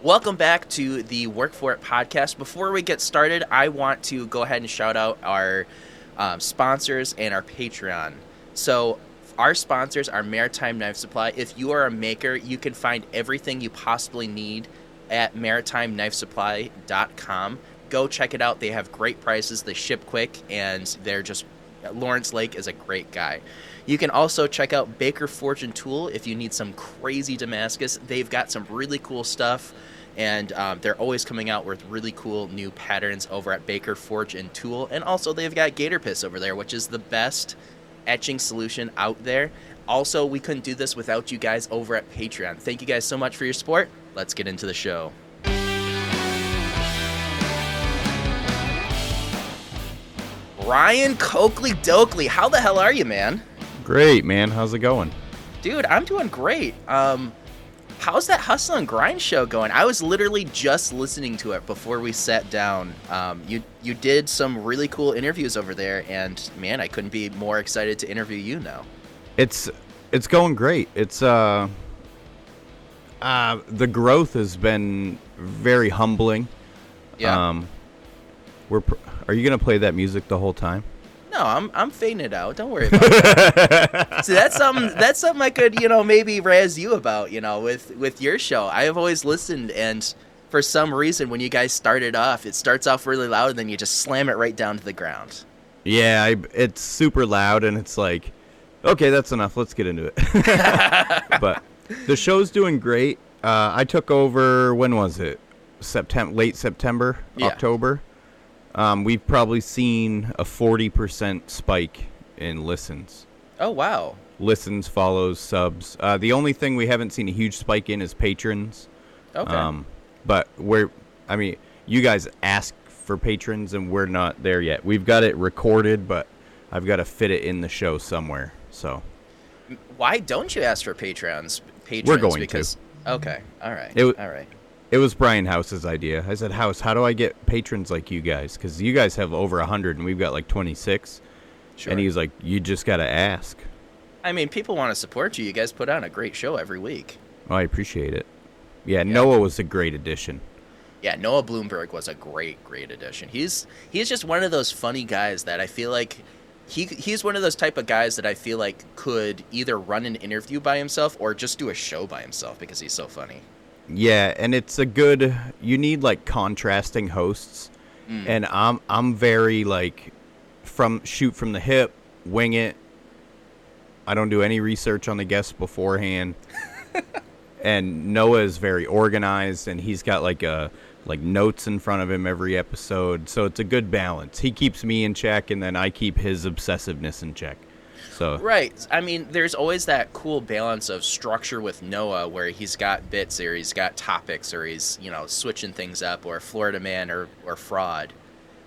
Welcome back to the Work For It podcast. Before we get started, I want to go ahead and shout out our um, sponsors and our Patreon. So, our sponsors are Maritime Knife Supply. If you are a maker, you can find everything you possibly need at maritimeknifesupply.com. Go check it out. They have great prices, they ship quick, and they're just. Lawrence Lake is a great guy. You can also check out Baker Forge and Tool if you need some crazy Damascus. They've got some really cool stuff, and um, they're always coming out with really cool new patterns over at Baker Forge and Tool. And also, they've got Gator Piss over there, which is the best etching solution out there. Also, we couldn't do this without you guys over at Patreon. Thank you guys so much for your support. Let's get into the show. Ryan Coakley Doakley, how the hell are you, man? Great, man. How's it going? Dude, I'm doing great. Um, how's that hustle and grind show going? I was literally just listening to it before we sat down. Um, you you did some really cool interviews over there, and man, I couldn't be more excited to interview you now. It's it's going great. It's uh, uh the growth has been very humbling. Yeah. Um, we're pr- are you gonna play that music the whole time? No, I'm I'm fading it out. Don't worry about that. See, that's something that's something I could you know maybe razz you about. You know, with with your show, I have always listened, and for some reason, when you guys started off, it starts off really loud, and then you just slam it right down to the ground. Yeah, I, it's super loud, and it's like, okay, that's enough. Let's get into it. but the show's doing great. Uh, I took over. When was it? September, late September, Yeah. October. Um, we've probably seen a forty percent spike in listens. Oh wow. listens, follows, subs. Uh, the only thing we haven't seen a huge spike in is patrons. Okay. Um, but we're, I mean, you guys ask for patrons, and we're not there yet. We've got it recorded, but I've got to fit it in the show somewhere. So Why don't you ask for patrons? Patrons We're going to. because okay, all right, It all right. It was Brian House's idea. I said, House, how do I get patrons like you guys? Because you guys have over hundred, and we've got like twenty six. Sure. And he's like, you just got to ask. I mean, people want to support you. You guys put on a great show every week. Oh, I appreciate it. Yeah, Noah was a great addition. Yeah, Noah Bloomberg was a great, great addition. He's he's just one of those funny guys that I feel like he he's one of those type of guys that I feel like could either run an interview by himself or just do a show by himself because he's so funny. Yeah, and it's a good. You need like contrasting hosts, mm. and I'm I'm very like from shoot from the hip, wing it. I don't do any research on the guests beforehand. and Noah is very organized, and he's got like a like notes in front of him every episode, so it's a good balance. He keeps me in check, and then I keep his obsessiveness in check. So Right. I mean, there's always that cool balance of structure with Noah where he's got bits or he's got topics or he's, you know, switching things up or Florida man or, or fraud.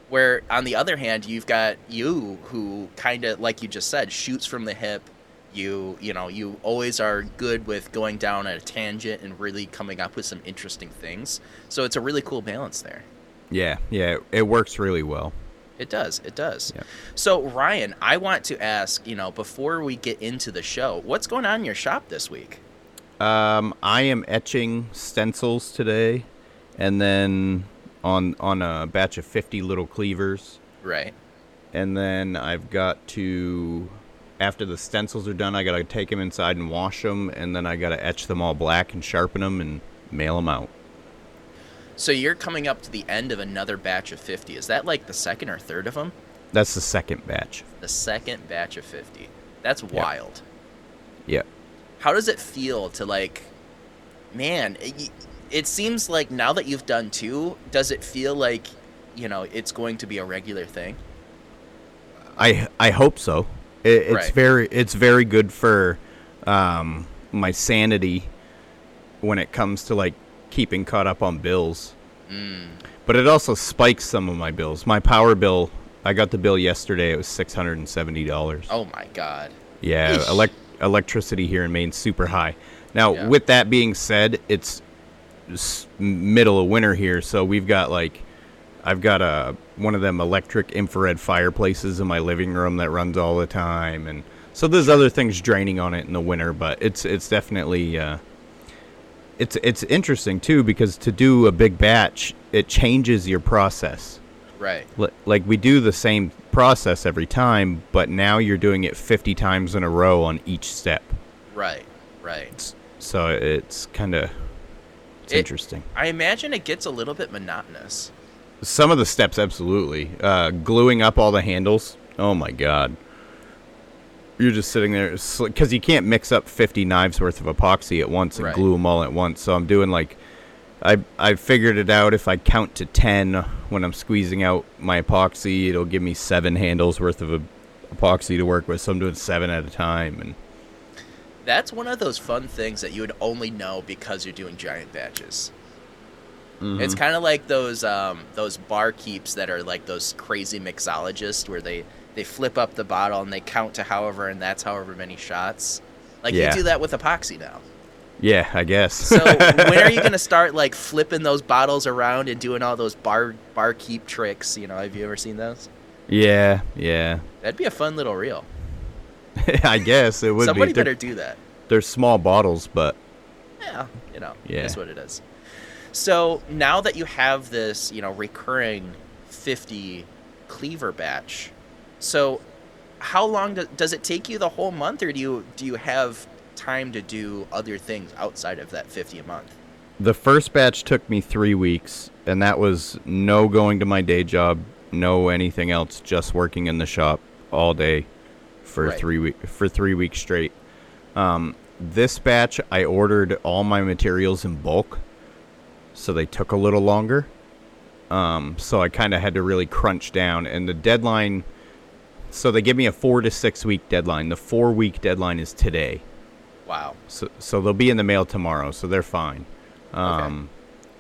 Where on the other hand, you've got you who kind of, like you just said, shoots from the hip. You, you know, you always are good with going down at a tangent and really coming up with some interesting things. So it's a really cool balance there. yeah, yeah, it works really well. It does. It does. Yeah. So, Ryan, I want to ask, you know, before we get into the show, what's going on in your shop this week? Um, I am etching stencils today, and then on on a batch of fifty little cleavers, Right. and then I've got to after the stencils are done, I gotta take them inside and wash them, and then I gotta etch them all black and sharpen them and mail them out. So you're coming up to the end of another batch of 50. Is that like the second or third of them? That's the second batch. The second batch of 50. That's wild. Yeah. How does it feel to like man, it, it seems like now that you've done two, does it feel like, you know, it's going to be a regular thing? I I hope so. It, it's Right. very it's very good for um, my sanity when it comes to like keeping caught up on bills. Mm. But it also spikes some of my bills. My power bill, I got the bill yesterday. It was six hundred and seventy dollars. Oh my god. Yeah, Eesh. elec- electricity here in Maine super high. Now, Yeah. with that being said, it's middle of winter here, so we've got like, I've got a one of them electric infrared fireplaces in my living room that runs all the time, and so there's other things draining on it in the winter. But it's it's definitely uh, it's it's interesting too because to do a big batch, it changes your process. Right. Li- Like we do the same process every time, but now you're doing it 50 times in a row on each step. Right. Right. So it's kind of it's It- interesting. I imagine it gets a little bit monotonous. Some of the steps, absolutely. Uh, gluing up all the handles. Oh my god. You're just sitting there because you can't mix up 50 knives worth of epoxy at once and Right. glue them all at once. So I'm doing like, I I figured it out. If I count to 10 when I'm squeezing out my epoxy, it'll give me seven handles worth of epoxy to work with. So I'm doing seven at a time, and That's one of those fun things that you would only know because you're doing giant batches. Mm-hmm. It's kind of like those um, those barkeeps that are like those crazy mixologists where they they flip up the bottle and they count to however and that's however many shots. Like Yeah. you do that with epoxy now. yeah, I guess. So when are you gonna start like flipping those bottles around and doing all those bar barkeep tricks? You know, have you ever seen those? yeah, yeah. That'd be a fun little reel. I guess it would Somebody be. They're, better do that. they're small bottles, but Yeah, you know, Yeah. that's what it is. So now that you have this, you know, recurring 50 cleaver batch, so how long do, does it take you the whole month, or do you do you have time to do other things outside of that 50 a month? The first batch took me three weeks, and that was no going to my day job, no anything else, just working in the shop all day for Right. three week for three weeks straight. Um, this batch, I ordered all my materials in bulk, so they took a little longer. Um, so I kind of had to really crunch down, and the deadline. So they give me a four to six week deadline. The four week deadline is today. Wow. So, so they'll be in the mail tomorrow, so they're fine. Um,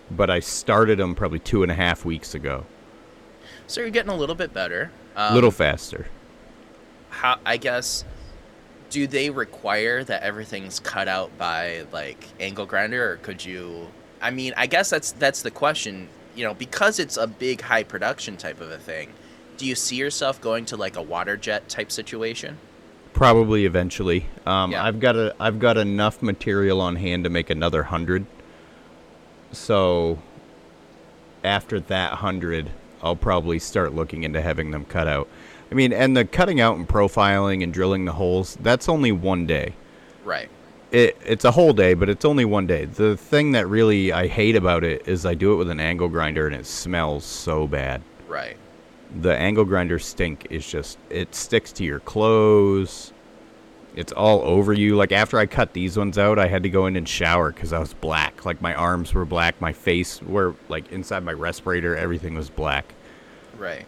But I started them probably two and a half weeks ago. So you're getting a little bit better. A Um, little faster. how I guess do they require that everything's cut out by like angle grinder or could you I mean, I guess that's that's the question, you know, because it's a big high production type of a thing. Do you see yourself going to like a water jet type situation? Probably eventually. Um, Yeah. I've got a I've got enough material on hand to make another hundred. So after that hundred, I'll probably start looking into having them cut out. I mean, and the cutting out and profiling and drilling the holes, that's only one day. Right. it it's a whole day, but it's only one day. The thing that really I hate about it is I do it with an angle grinder and it smells so bad. Right. The angle grinder stink is just it sticks to your clothes. It's all over you. Like after I cut these ones out, I had to go in and shower cuz I was black. Like my arms were black, my face were like inside my respirator, everything was black. Right.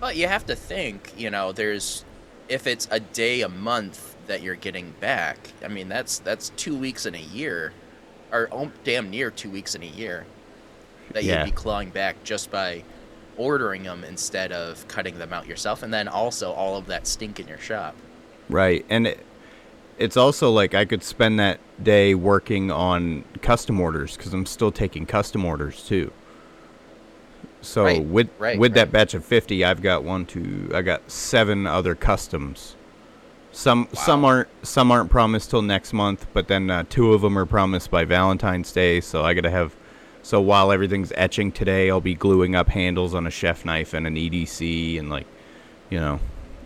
But you have to think, you know, there's if it's a day a month that you're getting back, I mean that's that's 2 weeks in a year or oh, damn near 2 weeks in a year that Yeah. you'd be clawing back just by ordering them instead of cutting them out yourself and then also all of that stink in your shop. Right. And it, it's also like I could spend that day working on custom orders because I'm still taking custom orders too. So Right, with right, with that batch of 50, I've got one, two, I got seven other customs. Some some aren't some aren't promised till next month, but then uh, two of them are promised by Valentine's Day. So I gotta have. So while everything's etching today, I'll be gluing up handles on a chef knife and an EDC and like, you know,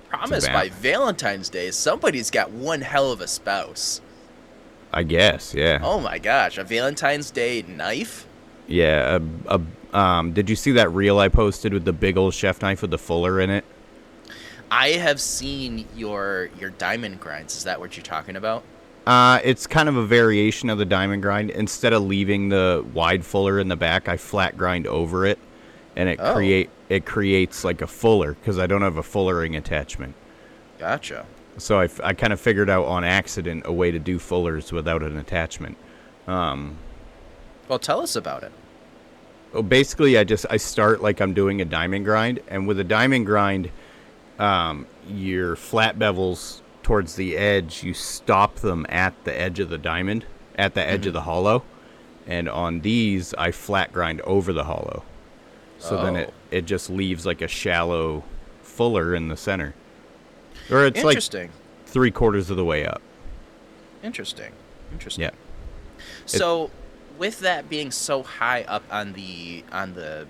Promise by Valentine's Day somebody's got one hell of a spouse. I guess, yeah. Oh my gosh, a Valentine's Day knife? Yeah, a, a, um, did you see that reel I posted with the big old chef knife with the fuller in it? I have seen your your diamond grinds. Is that what you're talking about? Uh, it's kind of a variation of the diamond grind. Instead of leaving the wide fuller in the back, I flat grind over it, and it Oh. create it creates like a fuller because I don't have a fullering attachment. Gotcha. So I, f- I kind of figured out on accident a way to do fullers without an attachment. Um, Well, tell us about it. Well, basically, I just I start like I'm doing a diamond grind, and with a diamond grind, um, your flat bevels towards the edge, you stop them at the edge of the diamond, at the edge of mm-hmm. the hollow, and on these, I flat grind over the hollow, so then it Oh. it just leaves like a shallow fuller in the center, or it's like three quarters of the way up. Interesting. Interesting. Yeah. So, with that being so high up on the on the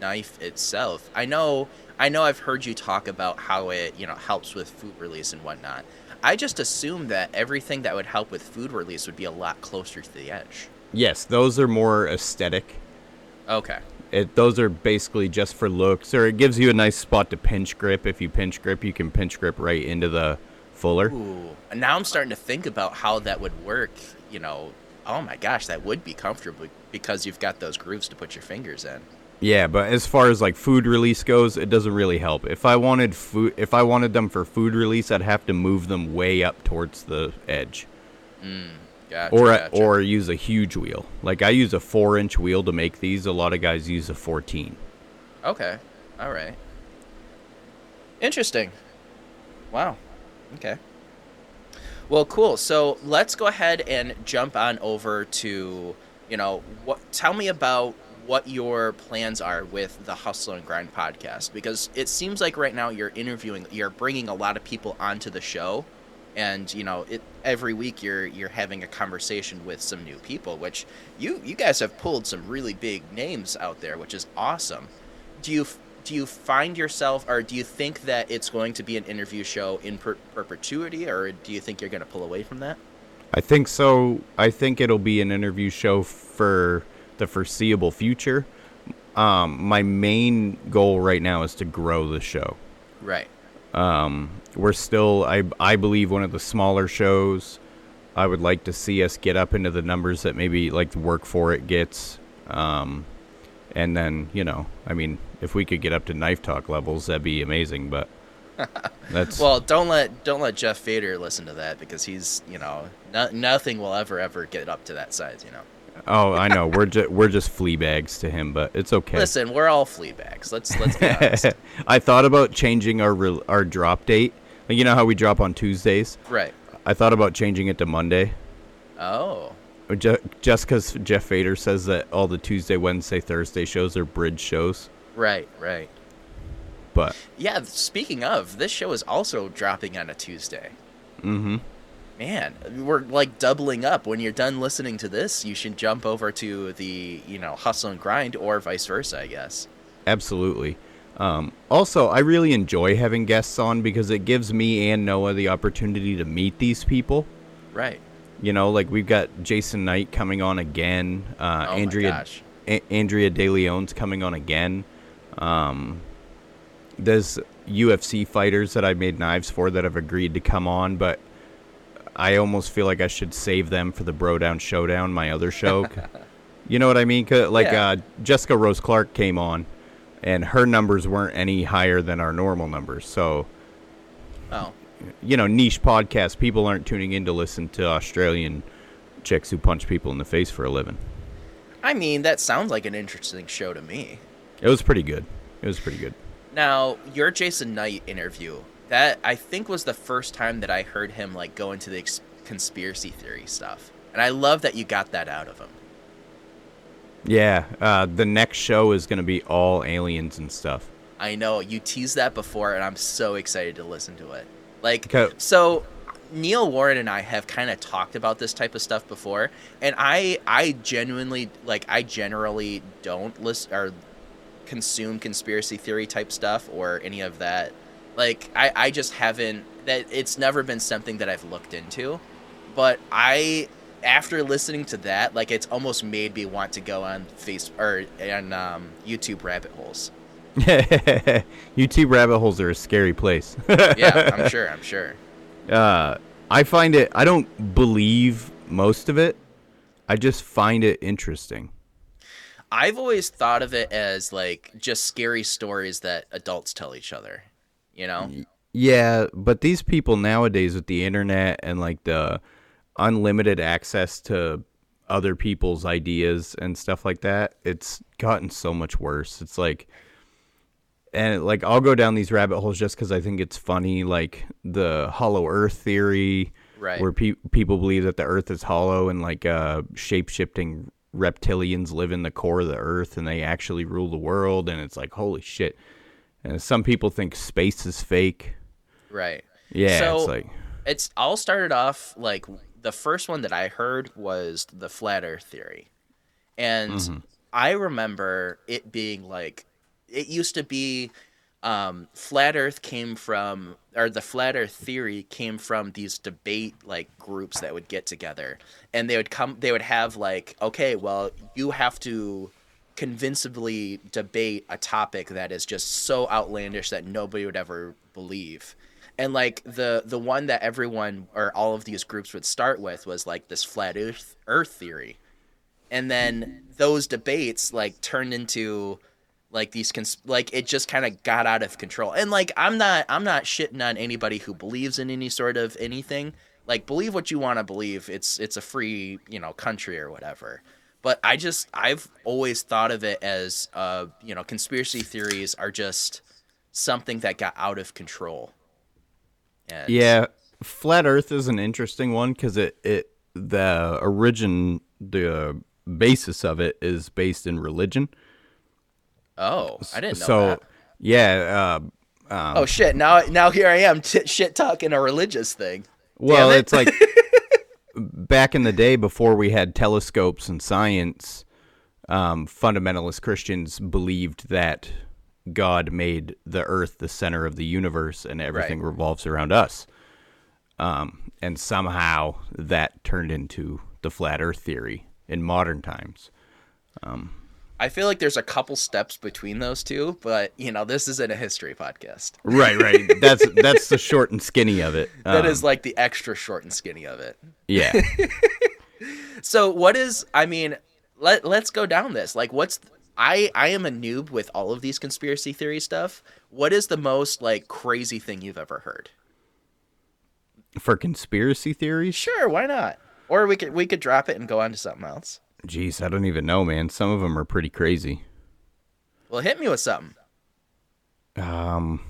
knife itself, I know I know I've heard you talk about how it you know helps with food release and whatnot. I just assumed that everything that would help with food release would be a lot closer to the edge. Yes, those are more aesthetic. Okay. It, those are basically just for looks, or it gives you a nice spot to pinch grip. If you pinch grip, you can pinch grip right into the fuller. Ooh. Now I'm starting to think about how that would work. You know, oh my gosh, that would be comfortable because you've got those grooves to put your fingers in. Yeah, but as far as like food release goes, it doesn't really help. If I wanted food, if I wanted them for food release, I'd have to move them way up towards the edge, mm, Gotcha, or gotcha. or use a huge wheel. Like I use a four inch wheel to make these. A lot of guys use a fourteen. Okay. All right. Interesting. Wow. Okay. Well, cool. So let's go ahead and jump on over to, you know, what tell me about what your plans are with the Hustle and Grind podcast because it seems like right now you're interviewing you're bringing a lot of people onto the show and you know it every week you're you're having a conversation with some new people which you you guys have pulled some really big names out there which is awesome do you do you find yourself or do you think that it's going to be an interview show in per- perpetuity or do you think you're going to pull away from that I think so. I think it'll be an interview show for the foreseeable future. Um, my main goal right now is to grow the show. right Um, we're still, I, I believe, one of the smaller shows. I would like to see us get up into the numbers that maybe like the work for it gets. Um, and then, you know, I mean, if we could get up to knife talk levels, that'd be amazing. But that's well don't let don't let jeff fader listen to that because he's you know no, nothing will ever ever get up to that size you know oh, I know we're just we're just flea bags to him, but it's okay. listen we're all flea bags let's let's be honest I thought about changing our re- our drop date. Like, you know how we drop on Tuesdays. right I thought about changing it to Monday. oh Or Just because Jeff Fader says that all the Tuesday, Wednesday, Thursday shows are bridge shows. right right But yeah speaking of this show is also dropping on a tuesday Mm hmm Man, we're like doubling up. When you're done listening to this, you should jump over to the, you know, hustle and grind or vice versa, I guess. absolutely. Um, also, I really enjoy having guests on because it gives me and Noah the opportunity to meet these people. Right. You know, like we've got Jason Knight coming on again. Uh, Oh my Andrea gosh. A- Andrea De Leon's coming on again. Um, there's UFC fighters that I made knives for that have agreed to come on, but I almost feel like I should save them for the Bro Down Showdown, my other show. you know what I mean? like Yeah. uh, Jessica Rose Clark came on, and her numbers weren't any higher than our normal numbers. So Oh, you know, niche podcast. People aren't tuning in to listen to Australian chicks who punch people in the face for a living. I mean, that sounds like an interesting show to me. It was pretty good. It was pretty good. Now, your Jason Knight interview, that I think was the first time that I heard him like go into the ex- conspiracy theory stuff. And I love that you got that out of him. Yeah, uh, the next show is going to be all aliens and stuff. I know you teased that before, and I'm so excited to listen to it. Like, Okay. so Neil Warren and I have kind of talked about this type of stuff before, and I, I genuinely like, I generally don't listen or consume conspiracy theory type stuff or any of that. Like, I, I just haven't. That it's never been something that I've looked into, but I. After listening to that, like it's almost made me want to go on face or on um, YouTube rabbit holes. YouTube rabbit holes are a scary place. Yeah, I'm sure. I'm sure. uh, I find it. I don't believe most of it. I just find it interesting. I've always thought of it as like just scary stories that adults tell each other. You know? Yeah, but these people nowadays with the internet and like the unlimited access to other people's ideas and stuff like that, it's gotten so much worse. It's like and like I'll go down these rabbit holes just cuz I think it's funny like the hollow earth theory Right. where pe- people believe that the earth is hollow and like uh shape-shifting reptilians live in the core of the earth and they actually rule the world and it's like holy shit. And some people think space is fake. Right. Yeah, So- it's like It's all started off like the first one that I heard was the flat earth theory. And Mm-hmm. I remember it being like it used to be um, flat earth came from or the flat earth theory came from these debate like groups that would get together and they would come they would have like okay well you have to convincingly debate a topic that is just so outlandish that nobody would ever believe. And like the the one that everyone or all of these groups would start with was like this flat earth earth theory. And then those debates like turned into like these cons- like it just kind of got out of control. And like i'm not i'm not shitting on anybody who believes in any sort of anything. Like believe what you want to believe. It's it's a free you know country or whatever but i just i've always thought of it as uh you know conspiracy theories are just something that got out of control and Yeah, flat Earth is an interesting one because it it the origin the basis of it is based in religion. oh i didn't know so that yeah, uh, um, oh shit now now here i am t- shit talking a religious thing well, it. it's like back in the day before we had telescopes and science. Um, fundamentalist Christians believed that God made the Earth the center of the universe and everything Right. revolves around us. Um, and somehow that turned into the flat Earth theory in modern times. I feel like there's a couple steps between those two, but you know, this isn't a history podcast. Right, right. that's that's the short and skinny of it. That Um, is like the extra short and skinny of it. yeah. So what is I mean, let let's go down this. Like what's I I am a noob with all of these conspiracy theory stuff. What is the most like crazy thing you've ever heard? For conspiracy theories, Sure, why not? Or we could we could drop it and go on to something else. Jeez, I don't even know, man. Some of them are pretty crazy. Well, hit me with something. Um,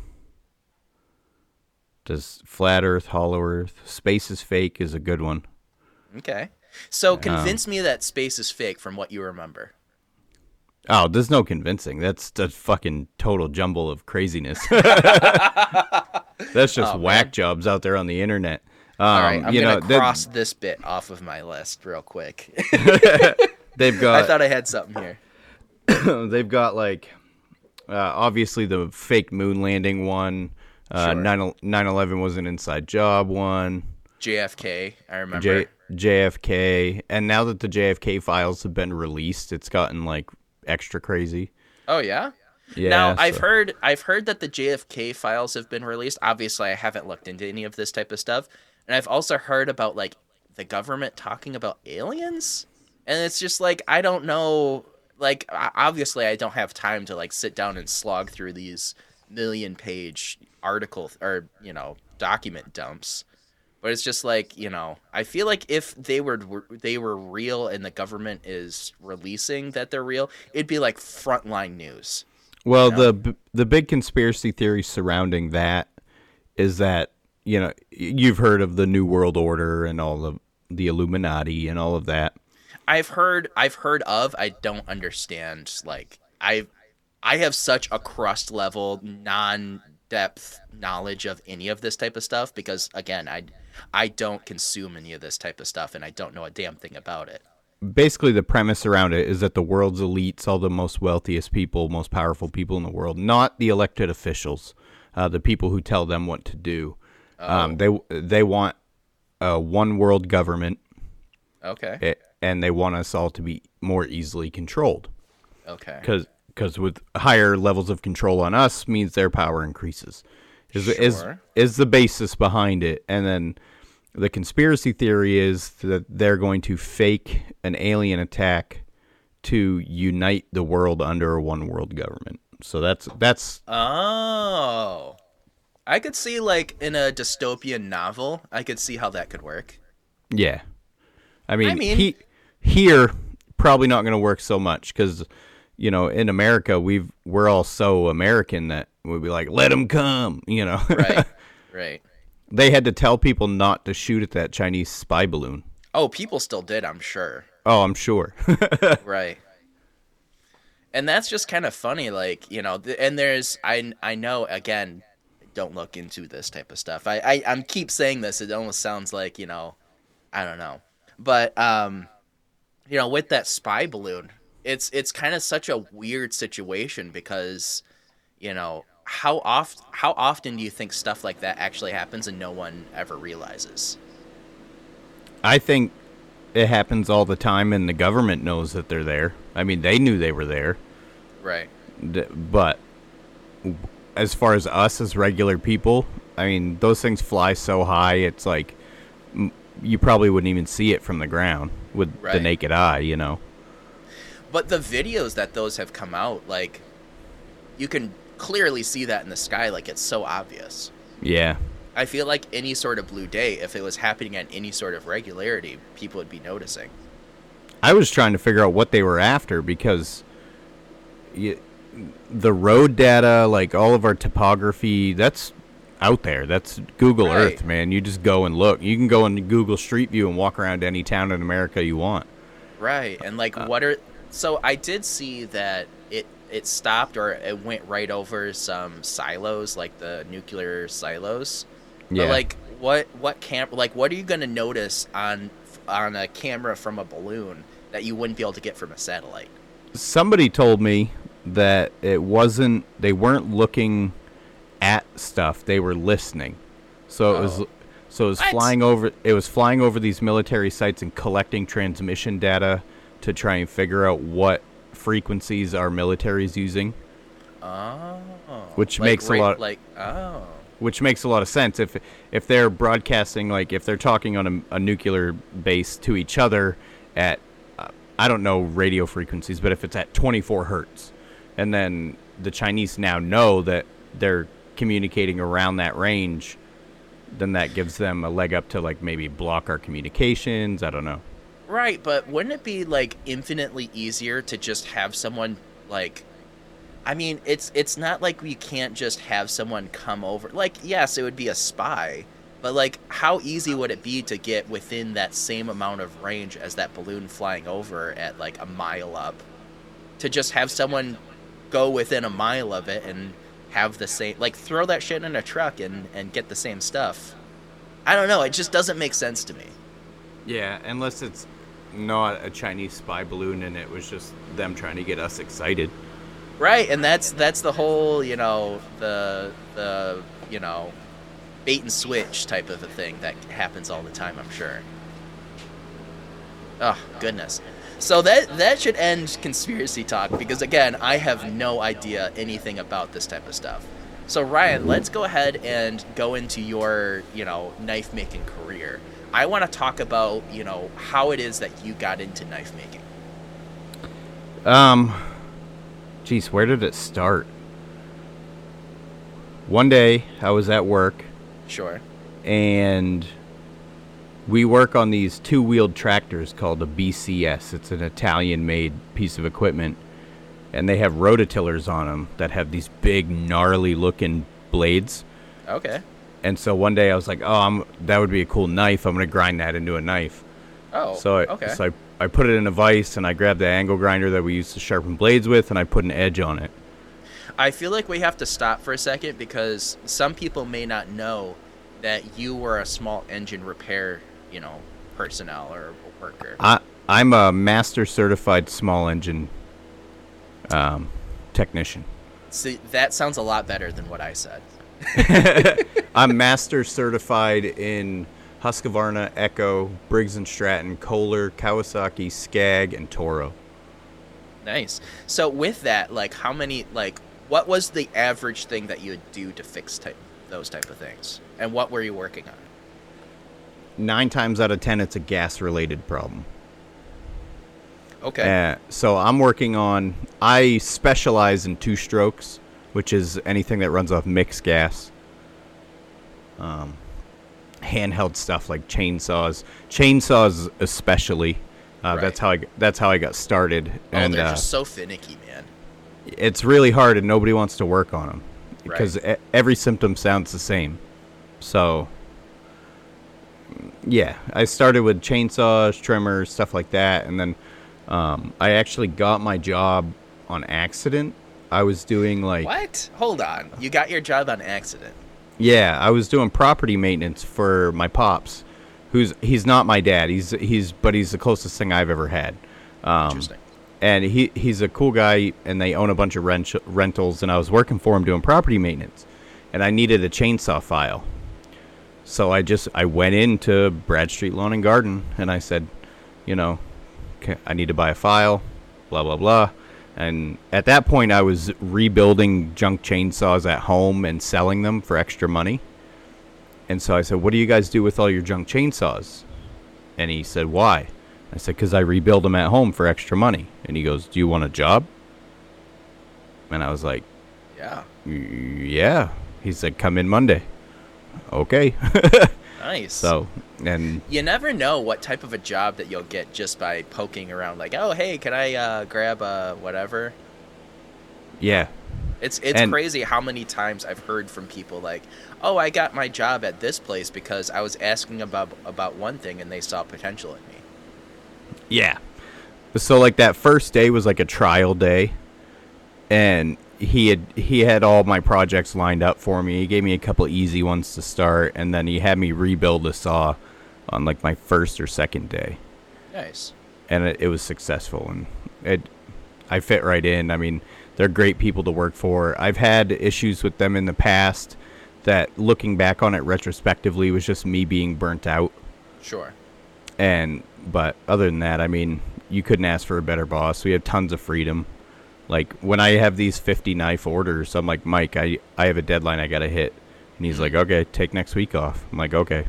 does flat Earth, hollow Earth, space is fake is a good one. Okay. So convince me that space is fake from what you remember. Oh, there's no convincing. That's a fucking total jumble of craziness. That's just Oh, whack jobs out there on the internet. Um, All right, I'm you gonna know, they- cross this bit off of my list real quick. they've got. I thought I had something here. they've got like uh, obviously the fake moon landing one. Uh, Sure. 9 9/11 was an inside job one. JFK, I remember. J- JFK, and now that the JFK files have been released, it's gotten like extra crazy. oh yeah. Yeah. now I've heard I've heard that the JFK files have been released. Obviously, I haven't looked into any of this type of stuff, and I've also heard about like the government talking about aliens, and it's just like I don't know. Like obviously, I don't have time to like sit down and slog through these million page article or you know document dumps. But it's just like you know, I feel like if they were they were real and the government is releasing that they're real, it'd be like frontline news. Well, the the big conspiracy theory surrounding that is that you know you've heard of the New World Order and all of the Illuminati and all of that. I've heard I've heard of I don't understand like I I have such a crust level non depth knowledge of any of this type of stuff because again I I don't consume any of this type of stuff and I don't know a damn thing about it. Basically, the premise around it is that the world's elites, all the most wealthiest people, most powerful people in the world, not the elected officials, uh, the people who tell them what to do. Um, they they want a one world government, Okay. eh, and they want us all to be more easily controlled. Okay. because because with higher levels of control on us means their power increases is is Sure. is the basis behind it and then the conspiracy theory is that they're going to fake an alien attack to unite the world under a one world government so that's that's Oh. I could see like in a dystopian novel, I could see how that could work. yeah i mean, mean- he, here probably not going to work so much because you know in america we've we're all so american that we'd be like let them come you know Right. right. They had to tell people not to shoot at that Chinese spy balloon. Oh, people still did, I'm sure. Oh, I'm sure. right and that's just kind of funny like you know th- and there's i i know again don't look into this type of stuff. I i i'm keep saying this it almost sounds like you know i don't know. But um you know with that spy balloon it's it's kind of such a weird situation because you know how oft how often do you think stuff like that actually happens and no one ever realizes? I think it happens all the time, and the government knows that they're there. I mean, they knew they were there, right. But as far as us as regular people, I mean, those things fly so high. It's like you probably wouldn't even see it from the ground with the naked eye. You know. but the videos that those have come out like you can clearly see that in the sky like it's so obvious Yeah. i feel like any sort of blue day if it was happening at any sort of regularity people would be noticing I was trying to figure out what they were after because y the road data, like all of our topography, that's out there. That's Google Right. Earth, man. You just go and look. You can go into Google Street View and walk around any town in America you want. Right, and like, uh, what are so? I did see that it it stopped or it went right over some silos, like the nuclear silos. Yeah. But like, what what cam like what are you gonna notice on on a camera from a balloon that you wouldn't be able to get from a satellite? Somebody told me that it wasn't. They weren't looking at stuff. They were listening. So it was. Oh. So it was What? flying over. It was flying over these military sites and collecting transmission data to try and figure out what frequencies our military is using. Oh, Which like makes a lot- like oh which makes a lot of sense if if they're broadcasting like if they're talking on a, a nuclear base to each other at uh, I don't know radio frequencies, but if it's at 24 hertz, and then the Chinese now know that they're communicating around that range, then that gives them a leg up to like maybe block our communications. I don't know. Right, but wouldn't it be like infinitely easier to just have someone like I mean, it's it's not like we can't just have someone come over. Like, yes, it would be a spy, but like how easy would it be to get within that same amount of range as that balloon flying over at like a mile up? To just have someone go within a mile of it and have the same like throw that shit in a truck and and get the same stuff. I don't know, it just doesn't make sense to me. Yeah, unless it's not a Chinese spy balloon and it was just them trying to get us excited. Right, and that's that's the whole, you know, the the you know, bait and switch type of a thing that happens all the time, I'm sure. Oh, goodness. So that that should end conspiracy talk because again, I have no idea anything about this type of stuff. So Ryan, let's go ahead and go into your, you know, knife making career. I want to talk about, you know, how it is that you got into knife making. Um, geez, where did it start? One day I was at work Sure. and we work on these two wheeled tractors called a BCS. It's an Italian made piece of equipment. And they have rototillers on them that have these big, gnarly looking blades. Okay. And so one day I was like, oh, I'm, that would be a cool knife. I'm going to grind that into a knife. Oh. So I, okay. so I, I put it in a vise and I grabbed the angle grinder that we used to sharpen blades with and I put an edge on it. I feel like we have to stop for a second because some people may not know that you were a small engine repair, you know, personnel or worker. I, I'm a master certified small engine um, technician. See, that sounds a lot better than what I said. I'm master certified in Husqvarna, Echo, Briggs and Stratton, Kohler, Kawasaki, Skag, and Toro. Nice. So with that, like, how many, like, what was the average thing that you would do to fix type those type of things, and what were you working on? Nine times out of ten, it's a gas related problem. Okay. Uh, so I'm working on. I specialize in two strokes, which is anything that runs off mixed gas. Um, handheld stuff like chainsaws, chainsaws especially. Uh, Right. That's how I. That's how I got started, oh, and they're uh, just so finicky, man. it's really hard, and nobody wants to work on them because Right. e- every symptom sounds the same. So, yeah, I started with chainsaws, trimmers, stuff like that, and then um, I actually got my job on accident. I was doing like What? Hold on. You got your job on accident. yeah, I was doing property maintenance for my pops, who's he's not my dad. He's he's but he's the closest thing I've ever had. Um, Interesting. and he he's a cool guy, and they own a bunch of rent- rentals, and I was working for him doing property maintenance, and I needed a chainsaw file, so I just I went into Bradstreet Lawn and Garden, and I said, you know, I need to buy a file, blah blah blah. And at that point, I was rebuilding junk chainsaws at home and selling them for extra money. And so I said, What do you guys do with all your junk chainsaws? And he said, Why? I said, Because I rebuild them at home for extra money. And he goes, Do you want a job? And I was like, Yeah. Yeah. He said, Come in Monday. Okay. Nice. so, and you never know what type of a job that you'll get just by poking around like, "Oh, hey, can I uh, grab a whatever?" yeah. It's it's And- crazy how many times I've heard from people like, "Oh, I got my job at this place because I was asking about about one thing and they saw potential in me." Yeah. So like that first day was like a trial day and he had he had all my projects lined up for me. He gave me a couple easy ones to start and then he had me rebuild the saw on like my first or second day. Nice. And it, it was successful and it I fit right in. I mean, they're great people to work for. I've had issues with them in the past that looking back on it retrospectively was just me being burnt out Sure. and but other than that i mean you couldn't ask for a better boss we have tons of freedom like when i have these 50 knife orders i'm like mike i i have a deadline i gotta hit and he's like okay take next week off i'm like okay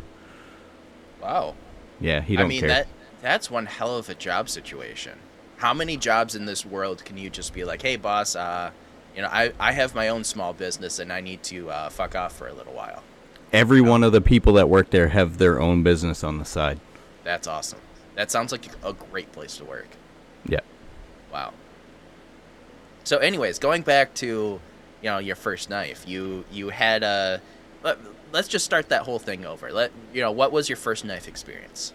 Wow. yeah he don't I mean care that that's one hell of a job situation. How many jobs in this world can you just be like, "Hey, boss, uh, you know, I I have my own small business and I need to uh, fuck off for a little while." every one of the people that work there have their own business on the side That's awesome. That sounds like a great place to work. yeah Wow. So, anyways, going back to, you know, your first knife, you you had a. Let, let's just start that whole thing over. Let you know what was your first knife experience.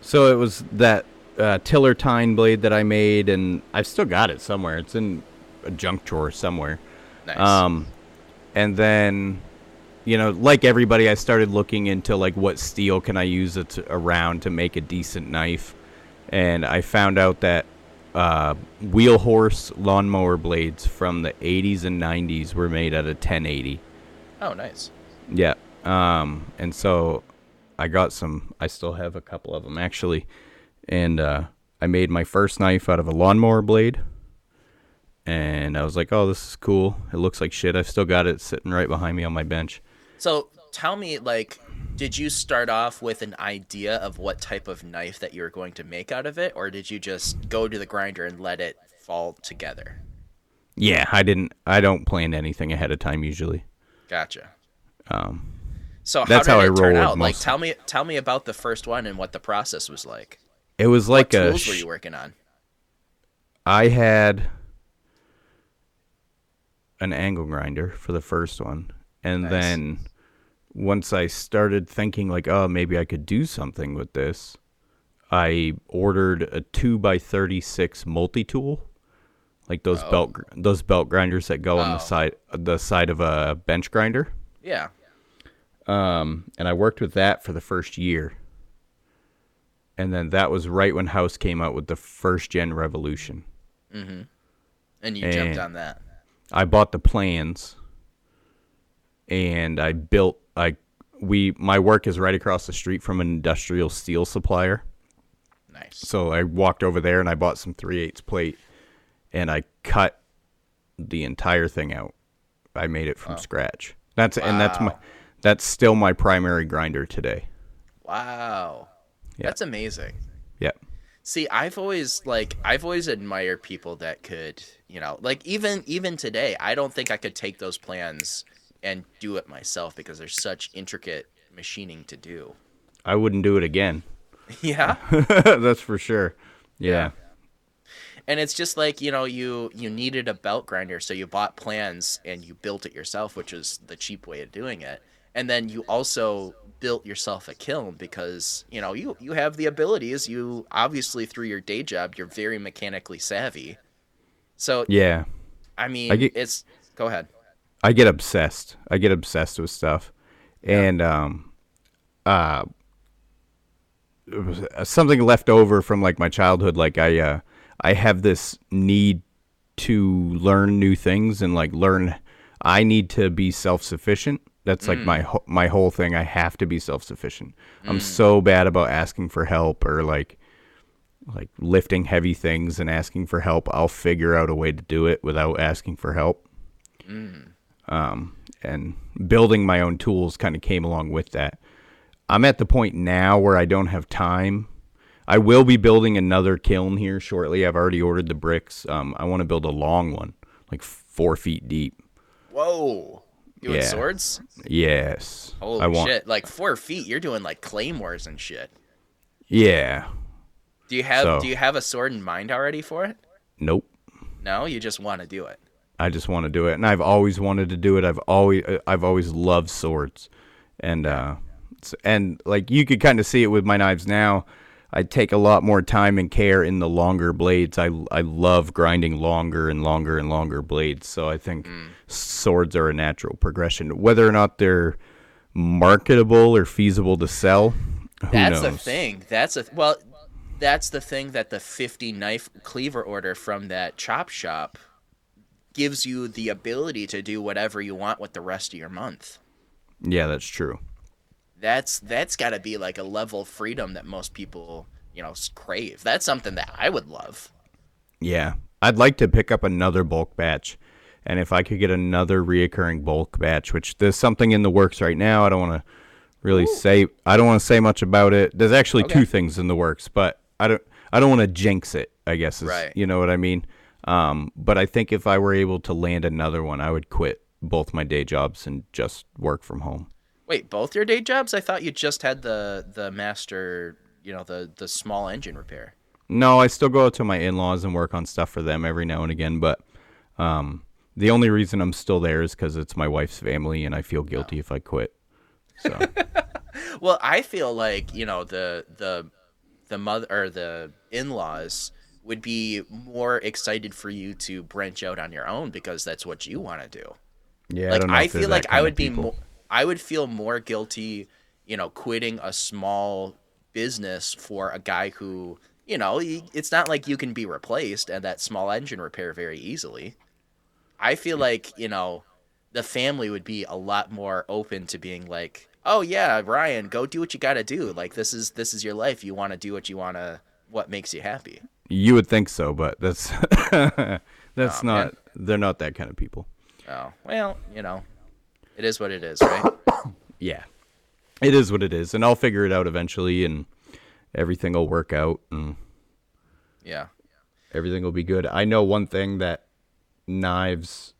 so it was that uh, tiller tine blade that i made and i've still got it somewhere it's in a junk drawer somewhere Nice. Um, and then, you know, like everybody, I started looking into like what steel can I use that's around to make a decent knife, and I found out that uh, wheel horse lawnmower blades from the 80s and 90s were made out of 1080. oh, nice. Yeah. Um, and so I got some. I still have a couple of them actually, and uh, I made my first knife out of a lawnmower blade. And I was like, "Oh, this is cool. It looks like shit. I've still got it sitting right behind me on my bench." So, tell me, like, did you start off with an idea of what type of knife that you were going to make out of it, or did you just go to the grinder and let it fall together? Yeah, I didn't. I don't plan anything ahead of time usually. Gotcha. Um, So That's how how did I roll out? Like, tell me, tell me about the first one and what the process was like. it was like what a. tools were you working on? I had an angle grinder for the first one, and Nice. then once I started thinking like, oh, maybe I could do something with this, I ordered a two x thirty six multi tool, like those Oh. belt those belt grinders that go on Oh. the side the side of a bench grinder. Yeah. Um, and I worked with that for the first year. And then that was right when House came out with the first gen Revolution. And you jumped on that. I bought the plans and I built I we my work is right across the street from an industrial steel supplier. Nice. So I walked over there and I bought some 3 8 plate and I cut the entire thing out. I made it from scratch. That's and that's my that's still my primary grinder today. Wow. Yeah. That's amazing. Yep. See, I've always like I've always admired people that could, you know, like even even today, I don't think I could take those plans and do it myself because there's such intricate machining to do. I wouldn't do it again. Yeah. That's for sure. Yeah. and it's just like, you know, you you needed a belt grinder, so you bought plans and you built it yourself, which is the cheap way of doing it. And then you also built yourself a kiln because, you know, you you have the abilities. You obviously through your day job, you're very mechanically savvy. So Yeah. I mean, I get- it's go ahead. I get obsessed. I get obsessed with stuff. And um uh something left over from like my childhood like I uh I have this need to learn new things and like learn. I need to be self sufficient. That's like my wh- my whole thing. I have to be self sufficient. I'm so bad about asking for help or like like lifting heavy things and asking for help. I'll figure out a way to do it without asking for help. Um, and building my own tools kind of came along with that. I'm at the point now where I don't have time. I will be building another kiln here shortly. I've already ordered the bricks. Um, I want to build a long one, like four feet deep. Whoa. Doing Yeah. swords? Yes. Holy I want. shit. Like four feet, you're doing like claymores and shit. Yeah. Do you have So- do you have a sword in mind already for it? Nope. No, you just want to do it. I just want to do it, and I've always wanted to do it. I've always I've always loved swords, and uh, and like you could kind of see it with my knives now. I take a lot more time and care in the longer blades. I I love grinding longer and longer and longer blades. So I think swords are a natural progression. Whether or not they're marketable or feasible to sell, That's knows? the thing. That's a well. That's the thing that the 50 knife cleaver order from that chop shop gives you the ability to do whatever you want with the rest of your month. Yeah, that's true. That's that's got to be like a level of freedom that most people, you know, crave. That's something that I would love. Yeah, I'd like to pick up another bulk batch, and if I could get another reoccurring bulk batch, which there's something in the works right now. I don't want to really say. I don't want to say much about it. There's actually Okay. two things in the works, but I don't. I don't want to jinx it. I guess is Right. you know what I mean. Um, but I think if I were able to land another one, I would quit both my day jobs and just work from home. Wait, both your day jobs? I thought you just had the the master, you know, the the small engine repair. No, I still go out to my in-laws and work on stuff for them every now and again, but um, the only reason I'm still there is because it's my wife's family, and I feel guilty if I quit. So Well, I feel like you know the the the mother or the in laws would be more excited for you to branch out on your own because that's what you want to do. yeah, I Like don't know. I, feel like I would be more I would feel more guilty, you know, quitting a small business for a guy who, you know, it's not like you can be replaced at that small engine repair very easily. I feel like, you know, the family would be a lot more open to being like, "Oh yeah, Ryan, go do what you got to do. Like this is this is your life. You want to do what you want to what makes you happy." You would think so, but that's that's Aw, not. man. They're not that kind of people. Oh, well, you know, it is what it is, right? Yeah, it is what it is, and I'll figure it out eventually, and everything will work out, and yeah. everything will be good. I know one thing that knives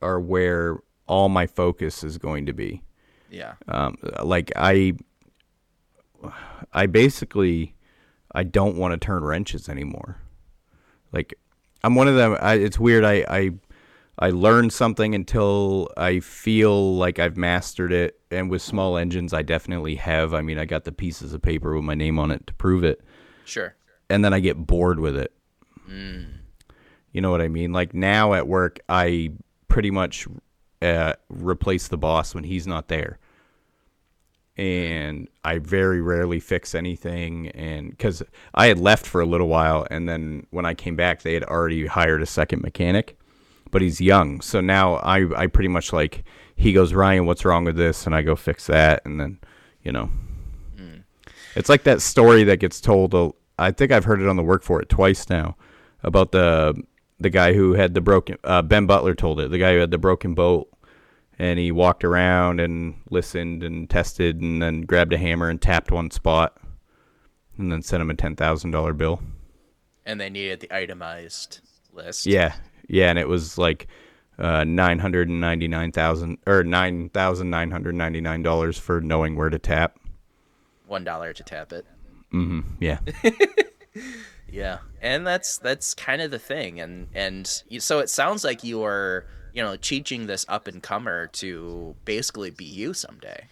are where all my focus is going to be. Yeah. um, like I, I basically, I don't want to turn wrenches anymore. Like I'm one of them. I, it's weird. I, I, I learn something until I feel like I've mastered it. And with small engines, I definitely have. I mean, I got the pieces of paper with my name on it to prove it. Sure. And then I get bored with it. You know what I mean? Like now at work, I pretty much uh, replace the boss when he's not there and I very rarely fix anything. And because I had left for a little while, and then when I came back, they had already hired a second mechanic, but he's young, so now I I pretty much like he goes Ryan, what's wrong with this, and I go fix that, and then you know, it's like that story that gets told. I think I've heard it on the work for it twice now about the the guy who had the broken uh, Ben Butler told it. The guy who had the broken boat and he walked around and listened and tested and then grabbed a hammer and tapped one spot and then sent him a $10,000 bill. And they needed the itemized list. Yeah. Yeah, and it was like uh 999,000 or $9,999 for knowing where to tap. One dollar to tap it. Mm-hmm. Yeah. Yeah, and that's that's kind of the thing, and and so it sounds like you are you know teaching this up and comer to basically be you someday.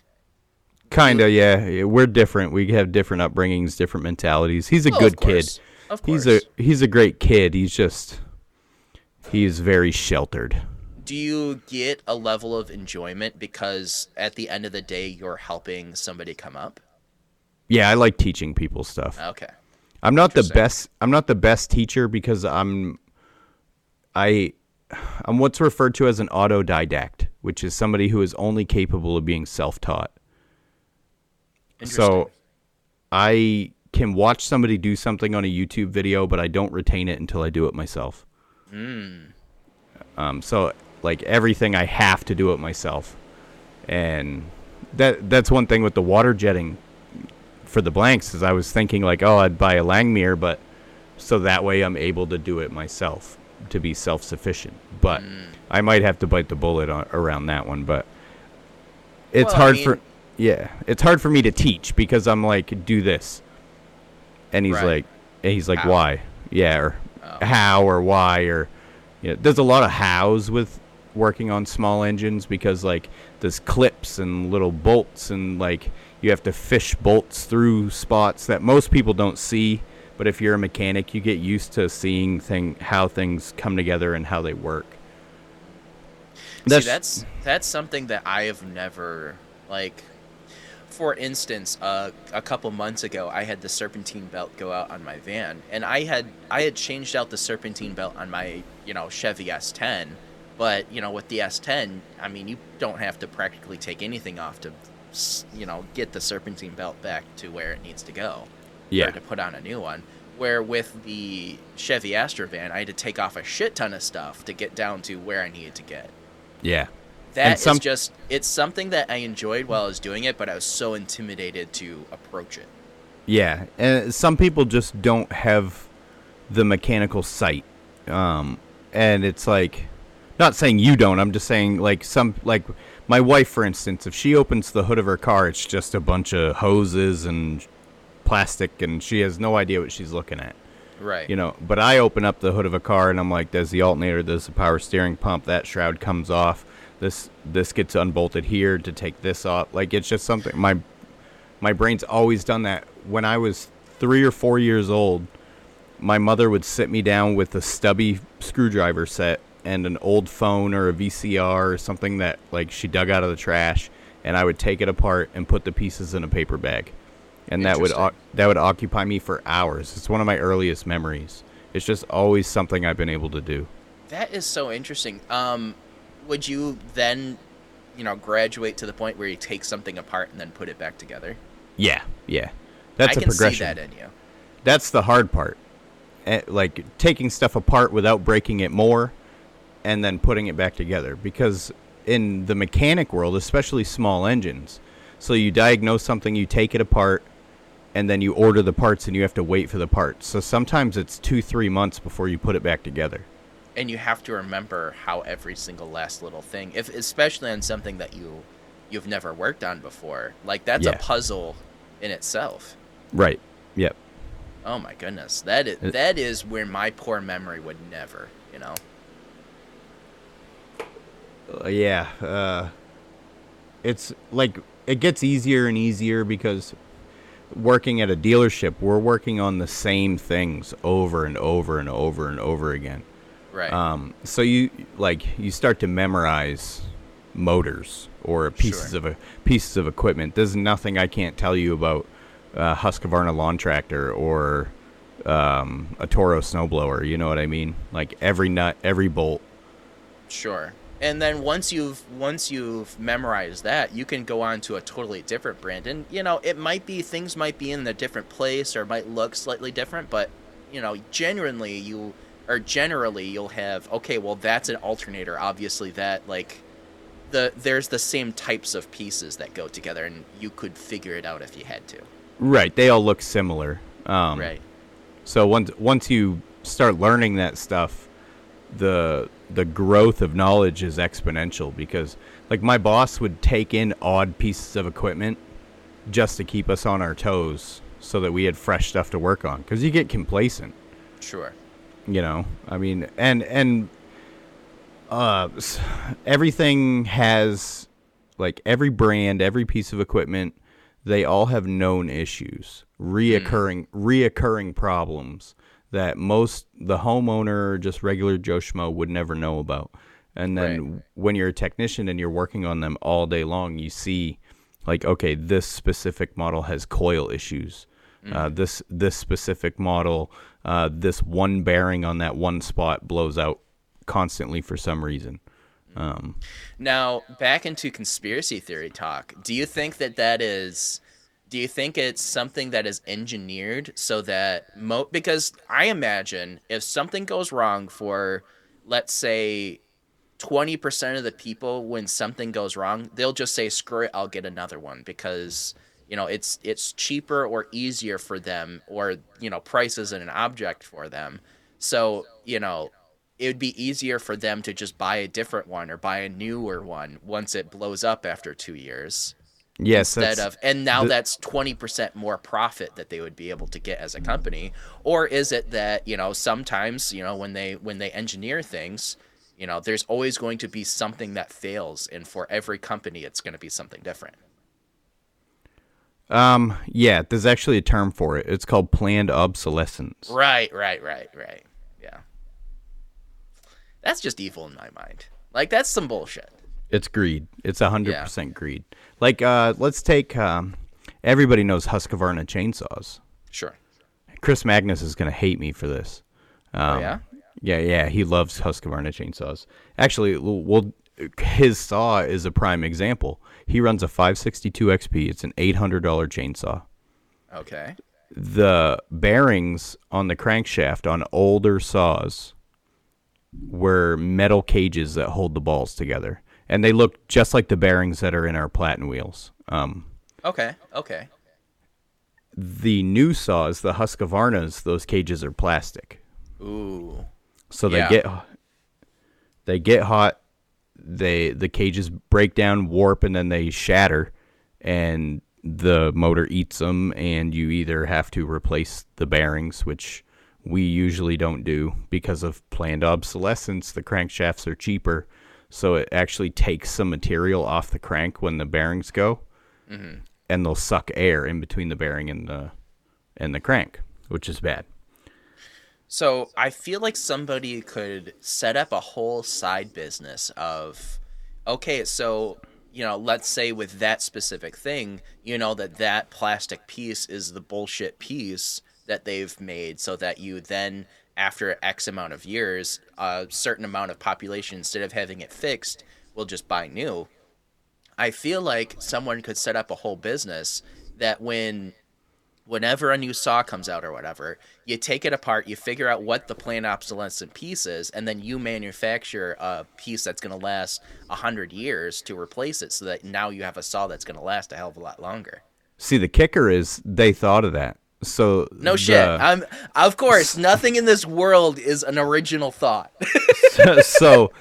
kind of, yeah. We're different. We have different upbringings, different mentalities. He's a Well, good kid. Of course. He's a he's a great kid. He's just he's very sheltered. Do you get a level of enjoyment because at the end of the day you're helping somebody come up? Yeah, I like teaching people stuff. Okay. I'm not the best. I'm not the best teacher because I'm, I, I'm what's referred to as an autodidact, which is somebody who is only capable of being self-taught. So, I can watch somebody do something on a YouTube video, but I don't retain it until I do it myself. Um, so like everything, I have to do it myself, and that that's one thing with the water jetting for the blanks is I was thinking like, oh, I'd buy a Langmuir, but so that way I'm able to do it myself to be self sufficient. But mm. I might have to bite the bullet on, around that one, but it's Well, I hard mean- for yeah, it's hard for me to teach because I'm like, do this, and he's Right. like, and he's like, How? why? Yeah, or Oh. how or why or yeah. There's a lot of hows with working on small engines because like there's clips and little bolts and like you have to fish bolts through spots that most people don't see. But if you're a mechanic, you get used to seeing thing how things come together and how they work. See, that's that's something that I have never like. For instance, uh, a couple months ago, I had the serpentine belt go out on my van, and I had I had changed out the serpentine belt on my you know Chevy S10, but you know with the S10, I mean you don't have to practically take anything off to you know get the serpentine belt back to where it needs to go. Yeah. To put on a new one. Where with the Chevy Astro van, I had to take off a shit ton of stuff to get down to where I needed to get. yeah. That is some- just it's something that I enjoyed while I was doing it, but I was so intimidated to approach it. Yeah, and some people just don't have the mechanical sight, um, and it's like, not saying you don't. I'm just saying like some like my wife, for instance, if she opens the hood of her car, it's just a bunch of hoses and plastic, and she has no idea what she's looking at. Right. You know, but I open up the hood of a car and I'm like, there's the alternator, there's the power steering pump, that shroud comes off, this this gets unbolted here to take this off. Like it's just something my my brain's always done that. When I was three or four years old, my mother would sit me down with a stubby screwdriver set and an old phone or a VCR or something that like she dug out of the trash, and I would take it apart and put the pieces in a paper bag, and that would that would occupy me for hours. It's one of my earliest memories. It's just always something I've been able to do. That is so interesting. Um, would you then, you know, graduate to the point where you take something apart and then put it back together? Yeah, yeah, that's I a can see progression. that in you. that's the hard part. Eh, Like taking stuff apart without breaking it more and then putting it back together because in the mechanic world, especially small engines, so you diagnose something, you take it apart and then you order the parts and you have to wait for the parts. So sometimes it's 2-3 months before you put it back together. And you have to remember how every single last little thing, if especially on something that you you've never worked on before, like that's Yeah. a puzzle in itself. Right. Yep. Oh my goodness, that is It- that is where my poor memory would never, you know. Uh, yeah, uh, it's like it gets easier and easier because working at a dealership, we're working on the same things over and over and over and over again. Right. Um, so you like you start to memorize motors or pieces Sure. of a pieces of equipment. There's nothing I can't tell you about uh, Husqvarna lawn tractor or um, a Toro snowblower. You know what I mean? Like every nut, every bolt. Sure. And then once you've once you've memorized that, you can go on to a totally different brand. And you know, it might be things might be in a different place or might look slightly different, but you know, genuinely you or generally you'll have okay, well that's an alternator. Obviously that like the there's the same types of pieces that go together and you could figure it out if you had to. Right, they all look similar. Um, right. So once once you start learning that stuff, the the growth of knowledge is exponential because like my boss would take in odd pieces of equipment just to keep us on our toes so that we had fresh stuff to work on cuz you get complacent, Sure. you know. I mean, and and uh everything has like every brand, every piece of equipment, they all have known issues, reoccurring reoccurring problems that most the homeowner just regular Joe Schmo would never know about. And then Right. when you're a technician and you're working on them all day long, you see like okay, this specific model has coil issues Uh, this this specific model, uh, this one bearing on that one spot blows out constantly for some reason. Um, Now, back into conspiracy theory talk. Do you think that that is do you think it's something that is engineered so that mo because I imagine if something goes wrong for let's say 20% of the people when something goes wrong, they'll just say screw it, I'll get another one because you know, it's it's cheaper or easier for them or you know, price isn't an object for them. So, you know, it would be easier for them to just buy a different one or buy a newer one once it blows up after two years yes, instead of and now the- that's 20% more profit that they would be able to get as a company. Or is it that you know sometimes you know when they when they engineer things you know there's always going to be something that fails and for every company it's going to be something different. Um, yeah, there's actually a term for it. It's called planned obsolescence. right right right right. Yeah. That's just evil in my mind. Like that's some bullshit It's greed. It's a hundred percent greed. Like, uh, let's take. Um, everybody knows Husqvarna chainsaws. sure Chris Magnus is gonna hate me for this. Um, oh yeah Yeah, yeah, he loves Husqvarna chainsaws. Actually, well, his saw is a prime example. He runs a 562 XP. It's an $800 chainsaw. okay The bearings on the crankshaft on older saws were metal cages that hold the balls together, and they look just like the bearings that are in our platen wheels. Um, okay okay the new saws, the Husqvarnas, those cages are plastic. ooh so they Yeah. get they get hot they the cages break down warp and then they shatter and the motor eats them and you either have to replace the bearings which we usually don't do because of planned obsolescence the crankshafts are cheaper so it actually takes some material off the crank when the bearings go mm-hmm. and they'll suck air in between the bearing and the and the crank which is bad. So I feel like somebody could set up a whole side business of, okay, so you know, let's say with that specific thing, you know that that plastic piece is the bullshit piece that they've made, so that you then after X amount of years, a certain amount of population instead of having it fixed will just buy new. I feel like someone could set up a whole business that when whenever a new saw comes out or whatever, you take it apart, you figure out what the planned obsolescent piece is, and then you manufacture a piece that's going to last a hundred years to replace it, so that now you have a saw that's going to last a hell of a lot longer. see the kicker is they thought of that so No the- shit. I'm of course nothing in this world is an original thought. so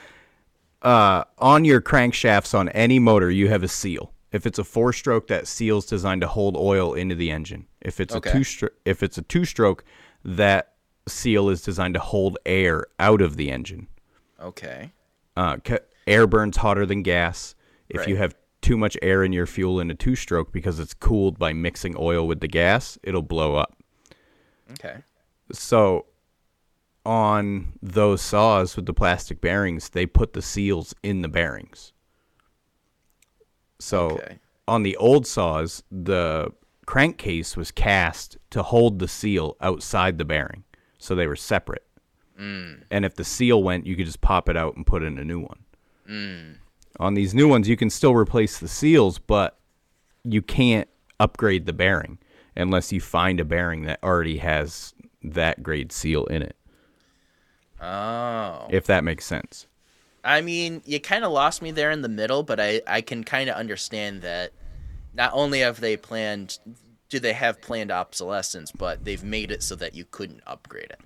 uh, on your crankshafts on any motor, you have a seal. If it's a four stroke, that seal's designed to hold oil into the engine. If it's Okay. a two stro- if it's a two stroke, that seal is designed to hold air out of the engine. okay. Uh, air burns hotter than gas. If you have too much air in your fuel in a two stroke because it's cooled by mixing oil with the gas, it'll blow up. Okay. So on those saws with the plastic bearings, they put the seals in the bearings. So Okay. on the old saws, the crankcase was cast to hold the seal outside the bearing. So they were separate. Mm. And if the seal went, you could just pop it out and put in a new one. Mm. On these new ones, you can still replace the seals, but you can't upgrade the bearing unless you find a bearing that already has that grade seal in it. Oh. If that makes sense. I mean, you kind of lost me there in the middle, but I, I can kind of understand that not only have they planned, do they have planned obsolescence, but they've made it so that you couldn't upgrade it.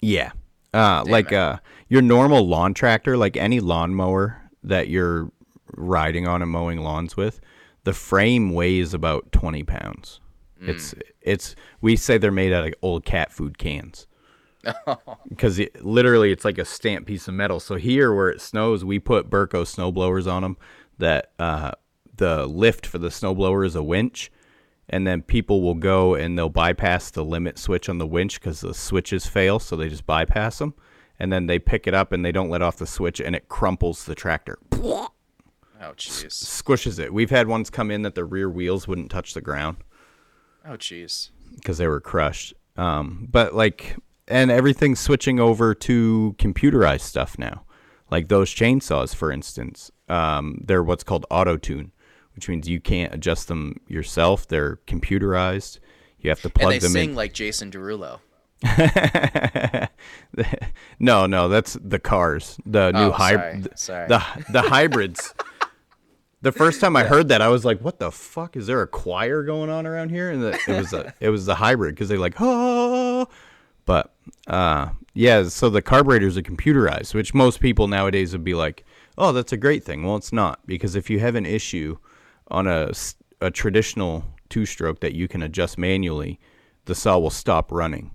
Yeah. Uh, like it. uh, your normal lawn tractor, like any lawnmower that you're riding on and mowing lawns with, the frame weighs about 20 pounds. It's it's we say they're made out of old cat food cans. Because it, literally, it's like a stamped piece of metal. So here, where it snows, we put Burco snow blowers on them. That uh, the lift for the snowblower is a winch, and then people will go and they'll bypass the limit switch on the winch because the switches fail, so they just bypass them, and then they pick it up and they don't let off the switch, and it crumples the tractor, Oh, jeez. squishes it. We've had ones come in that the rear wheels wouldn't touch the ground. Oh, jeez. because they were crushed. Um, but like, and everything's switching over to computerized stuff now. Like those chainsaws, for instance, um, they're what's called auto tune, which means you can't adjust them yourself. They're computerized. You have to plug them in. and they them sing in. like Jason Derulo. no, no, that's the cars, the new Oh, hybrid, sorry, sorry. the the hybrids. the first time I heard that, I was like, "What the fuck? Is there a choir going on around here?" And the, it was a it was the hybrid because they like ah. But uh, yeah, so the carburetors are computerized, which most people nowadays would be like, "Oh, that's a great thing." Well, it's not because if you have an issue on a a traditional two stroke that you can adjust manually, the saw will stop running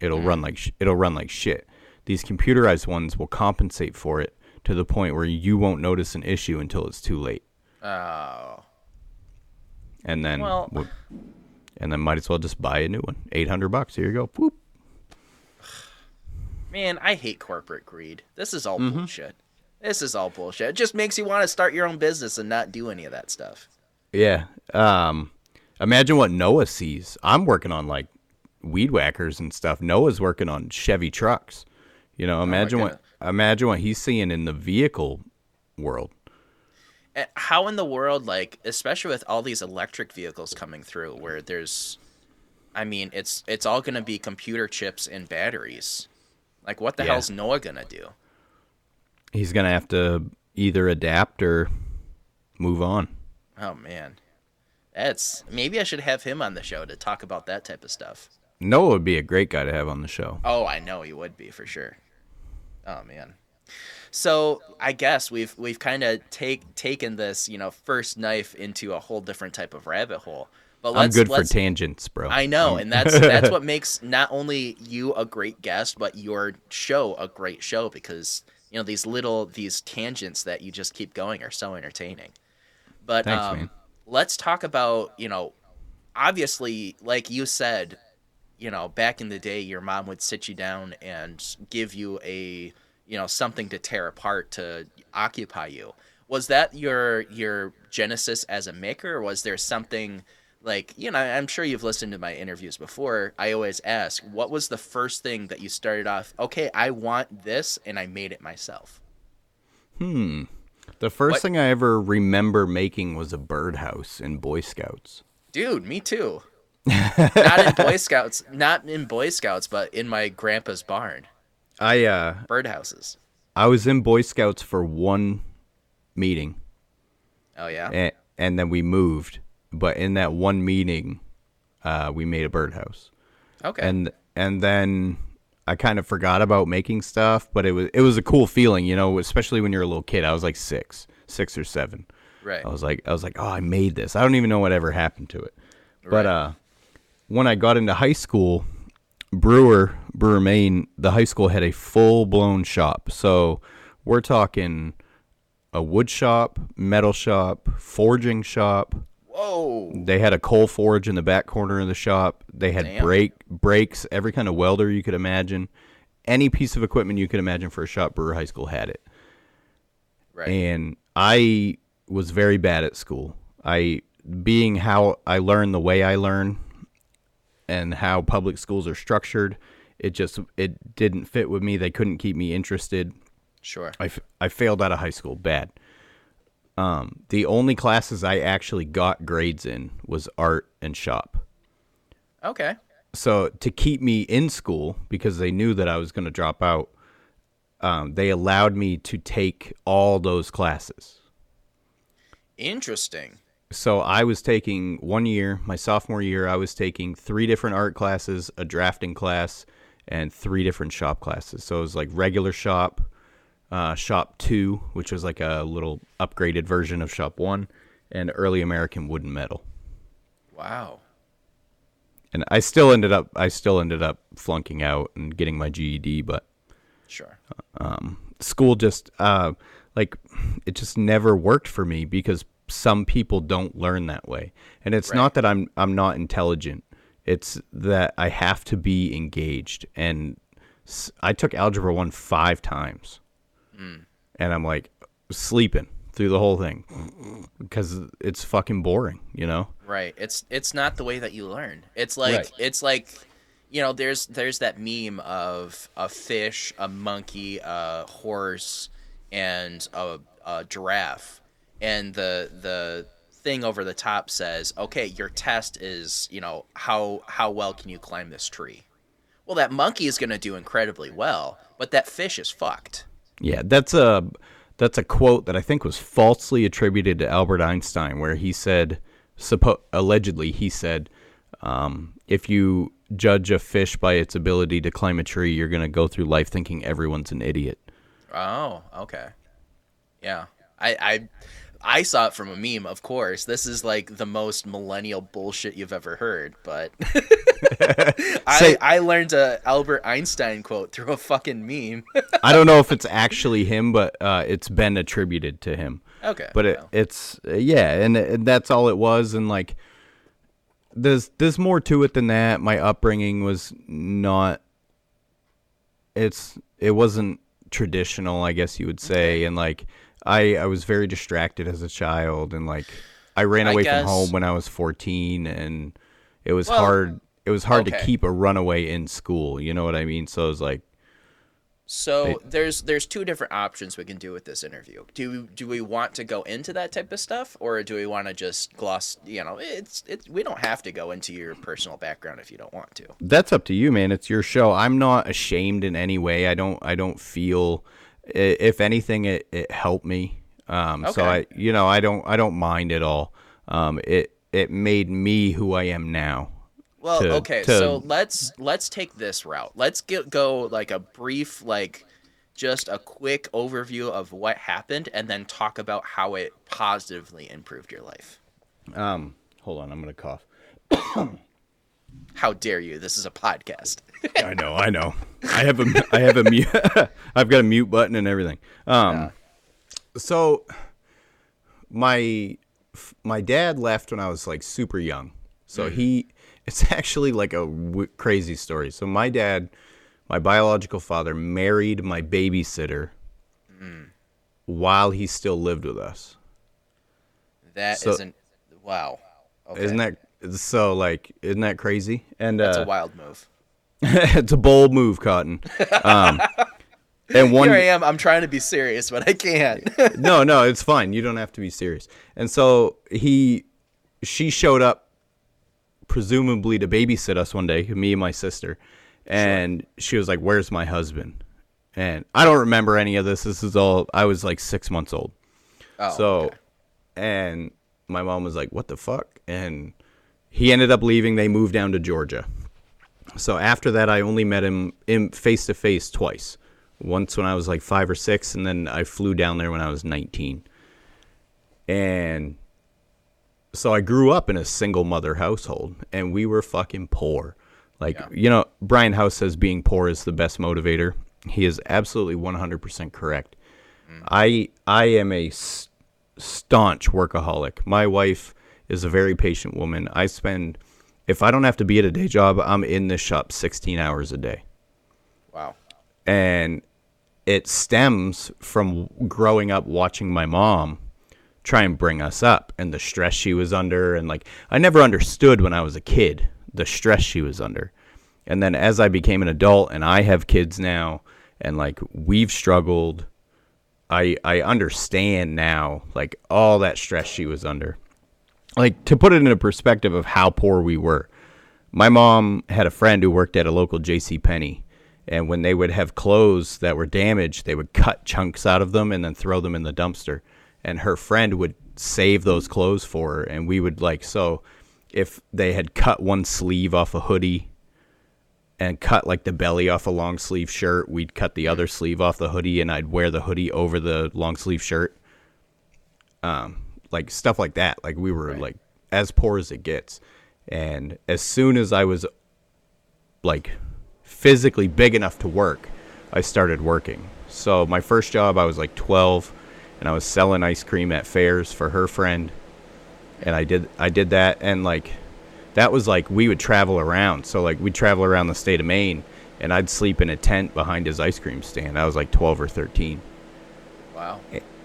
it'll run like sh- it'll run like shit. These computerized ones will compensate for it to the point where you won't notice an issue until it's too late, Oh. and then Well- w- and then might as well just buy a new one. Eight hundred bucks. Here you go. Whoop. Man, I hate corporate greed. This is all Mm-hmm. bullshit. This is all bullshit. It just makes you want to start your own business and not do any of that stuff. Yeah. Um. Imagine what Noah sees. I'm working on like weed whackers and stuff. Noah's working on Chevy trucks. You know, oh imagine what imagine what he's seeing in the vehicle world. Eh, how in the world, like, especially with all these electric vehicles coming through, where there's, I mean, it's it's all gonna be computer chips and batteries. Like, what the Yeah. hell's Noah gonna do? He's gonna have to either adapt or move on. Oh man, that's maybe I should have him on the show to talk about that type of stuff. Noah would be a great guy to have on the show. Oh, I know he would be for sure. Oh man. So I guess we've we've kind of take taken this you know first knife into a whole different type of rabbit hole. But I'm let's, good for tangents, bro. I know, and that's that's what makes not only you a great guest, but your show a great show because you know these little these tangents that you just keep going are so entertaining. But Thanks, um, let's talk about you know, obviously, like you said, you know, back in the day, your mom would sit you down and give you a you know something to tear apart to occupy you. Was that your your genesis as a maker, or was there something? like you know i'm sure you've listened to my interviews before i always ask what was the first thing that you started off okay i want this and i made it myself Hmm. The first What- thing I ever remember making was a birdhouse in Boy Scouts. dude me too not in boy scouts not in boy scouts but in my grandpa's barn I uh birdhouses I was in Boy Scouts for one meeting oh yeah and, and then we moved, but in that one meeting uh we made a birdhouse. okay And and then I kind of forgot about making stuff, but it was it was a cool feeling, you know, especially when you're a little kid. I was like 6, 6 or 7. right I was like I was like, "Oh, I made this." I don't even know what ever happened to it. But uh when I got into high school, Brewer, Brewer Maine, the high school had a full-blown shop. So, we're talking a wood shop, metal shop, forging shop. whoa They had a coal forge in the back corner of the shop. They had Damn. brake brakes, every kind of welder you could imagine. Any piece of equipment you could imagine for a shop, Brewer High School had it right and I was very bad at school. I being how I learn the way I learn and how public schools are structured, it just it didn't fit with me. They couldn't keep me interested. sure I, f- I failed out of high school bad. Um, the only classes I actually got grades in was art and shop. okay So to keep me in school because they knew that I was going to drop out, um, they allowed me to take all those classes. interesting so I was taking one year, my sophomore year, I was taking three different art classes, a drafting class, and three different shop classes. So it was like regular shop, uh, shop two, which was like a little upgraded version of shop one, and early American wood and metal. wow And I still ended up, I still ended up flunking out and getting my GED, but sure school just uh like it just never worked for me because some people don't learn that way and it's Right. not that i'm i'm not intelligent it's that i have to be engaged and I took algebra 1 5 times mm. and i'm like sleeping through the whole thing because it's fucking boring, you know. Right. It's it's not the way that you learn. It's like Right. it's like you know, there's there's that meme of a fish, a monkey, a horse, and a, a giraffe, and the the thing over the top says, "Okay, your test is you know how how well can you climb this tree." Well, that monkey is going to do incredibly well, but that fish is fucked. Yeah, that's a that's a quote that I think was falsely attributed to Albert Einstein, where he said, suppo- allegedly, he said, um, if you judge a fish by its ability to climb a tree, you're gonna go through life thinking everyone's an idiot. Oh, okay. Yeah. I I I saw it from a meme, of course. This is like the most millennial bullshit you've ever heard, but I Say- I learned a Albert Einstein quote through a fucking meme. I don't know if it's actually him, but uh, it's been attributed to him. okay. but it, well, it's uh, yeah and, and that's all it was and like there's there's more to it than that my upbringing was not it's it wasn't traditional i guess you would say and like i i was very distracted as a child and like i ran I away guess- from home when i was 14 and it was Well, hard it was hard to keep a runaway in school you know what i mean so it was like so there's there's two different options we can do with this interview. Do do we want to go into that type of stuff or do we want to just gloss, you know, it's it's we don't have to go into your personal background if you don't want to. That's up to you, man. It's your show. I'm not ashamed in any way. I don't. I don't feel. If anything, it, it helped me. Um, So I, you know, I don't. I don't mind at all. Um, it it made me who I am now. Well, to- okay, to- so let's let's take this route. Let's get go like a brief like just a quick overview of what happened and then talk about how it positively improved your life. Um, hold on, I'm gonna cough. How dare you? This is a podcast. I know. I know. I have a. I have a mute. I've got a mute button and everything. Um, so my my dad left when I was like super young. So he. It's actually like a w- crazy story. So my dad, my biological father, married my babysitter while he still lived with us. That So- not wow. Okay. Isn't that so? Like, isn't that crazy? And That's uh, a wild move. it's a bold move, Cotton. Um, and one Here I am. I'm trying to be serious, but I can't. no, no, it's fine. You don't have to be serious. And so he, she showed up, presumably to babysit us one day, me and my sister, and she was like, "Where's my husband?" And I don't remember any of this. This is all. I was like six months old. Oh, so, okay. and my mom was like, "What the fuck?" And he ended up leaving. They moved down to Georgia. So after that, I only met him in face to face twice. Once when I was like five or six, and then I flew down there when I was nineteen. And so I grew up in a single mother household, and we were fucking poor. Like Yeah. you know, Brian House says being poor is the best motivator. He is absolutely one hundred percent correct. Mm. I I am a staunch workaholic. My wife is a very patient woman. I spend if I don't have to be at a day job, I'm in this shop 16 hours a day. wow. And it stems from growing up watching my mom try and bring us up and the stress she was under and like I never understood when I was a kid the stress she was under. And then as I became an adult and I have kids now and like we've struggled I I understand now like all that stress she was under. Like to put it in a perspective of how poor we were. My mom had a friend who worked at a local JC Penney and when they would have clothes that were damaged, they would cut chunks out of them and then throw them in the dumpster. And her friend would save those clothes for her and we would like so if they had cut one sleeve off a hoodie and cut like the belly off a long sleeve shirt. We'd cut the other sleeve off the hoodie, and I'd wear the hoodie over the long sleeve shirt. Um, like stuff like that. Like we were like as poor as it gets, and as soon as I was like physically big enough to work, I started working. So my first job, I was like 12, and I was selling ice cream at fairs for her friend, and I did I did that, and like that was like we would travel around. So like we'd travel around the state of Maine, and I'd sleep in a tent behind his ice cream stand. I was like 12 or 13, Wow.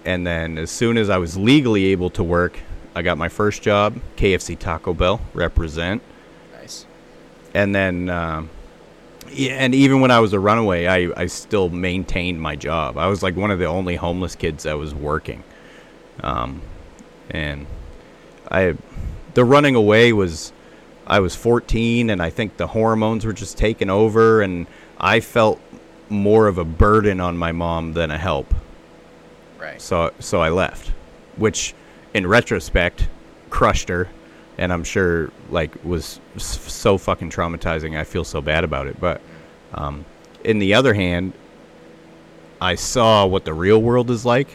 And then as soon as I was legally able to work, I got my first job, KFC Taco Bell, represent. Nice. And then, um, yeah, and even when I was a runaway, I, I still maintained my job. I was like one of the only homeless kids that was working. Um, and I, the running away was, I was 14, and I think the hormones were just taking over, and I felt more of a burden on my mom than a help. Right. So so I left, which in retrospect crushed her, and I'm sure like was so fucking traumatizing. I feel so bad about it. But um, in the other hand, I saw what the real world is like.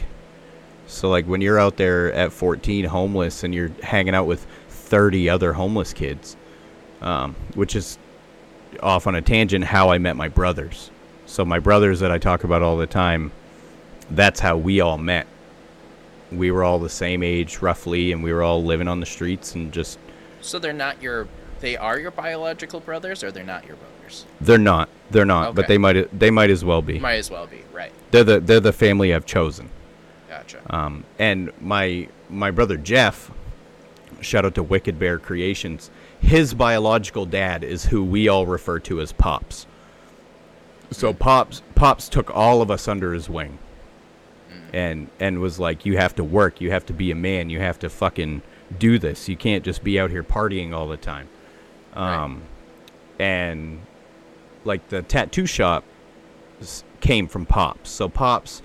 So like when you're out there at 14 homeless and you're hanging out with 30 other homeless kids, um, which is off on a tangent how I met my brothers. So my brothers that I talk about all the time, that's how we all met. We were all the same age roughly and we were all living on the streets and just So they're not your. They are your biological brothers, or they're not your brothers. they're not they're not but they might they might as well be. Might as well be. Right. They're the they're the family I've chosen. Gotcha. Um, and my my brother Jeff, shout out to Wicked Bear Creations. His biological dad is who we all refer to as Pops. So Pops Pops took all of us under his wing, and and was like, "You have to work. You have to be a man. You have to fucking do this. You can't just be out here partying all the time." Right. Um, and like the tattoo shop came from Pops. So Pops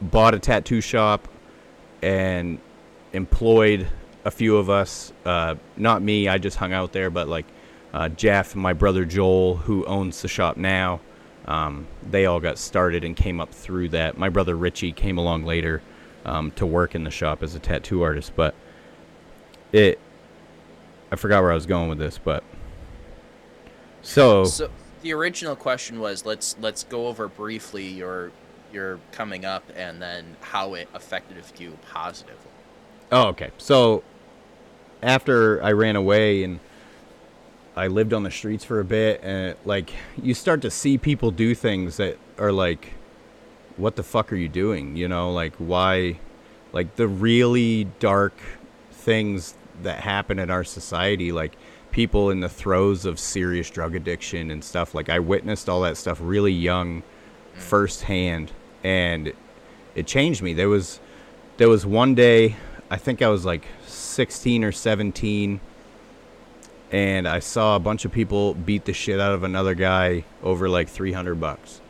bought a tattoo shop and employed a few of us. Uh, not me, I just hung out there, but like uh, Jeff and my brother Joel, who owns the shop now, um, they all got started and came up through that. My brother Richie came along later um, to work in the shop as a tattoo artist, but it. I forgot where I was going with this, but so, So the original question was let's let's go over briefly your your coming up and then how it affected you positively. Oh, okay. So after I ran away and I lived on the streets for a bit, and like you start to see people do things that are like, what the fuck are you doing? You know, like why, like the really dark things that happen in our society, like people in the throes of serious drug addiction and stuff. Like I witnessed all that stuff really young, mm. firsthand, and it changed me. There was there was one day I think I was like 16 or 17 and I saw a bunch of people beat the shit out of another guy over like 300 bucks.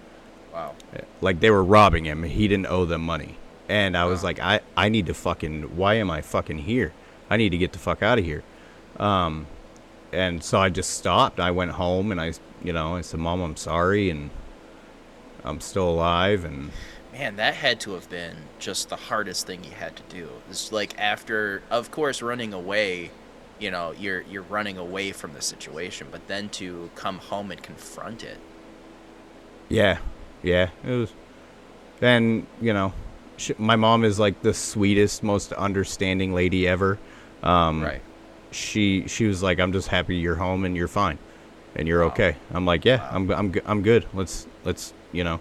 Wow. Like they were robbing him. He didn't owe them money. And I was Wow. like I I need to fucking why am I fucking here? I need to get the fuck out of here. Um and so I just stopped. I went home and I you know, I said, "Mom, I'm sorry and I'm still alive and Man, that had to have been just the hardest thing you had to do. It's like after, of course, running away, you know, you're you're running away from the situation, but then to come home and confront it. Yeah, yeah. It was. Then you know, sh my mom is like the sweetest, most understanding lady ever. Um, right. She she was like, "I'm just happy you're home and you're fine, and you're Wow. okay." I'm like, "Yeah, Wow. I'm I'm I'm good. Let's let's you know,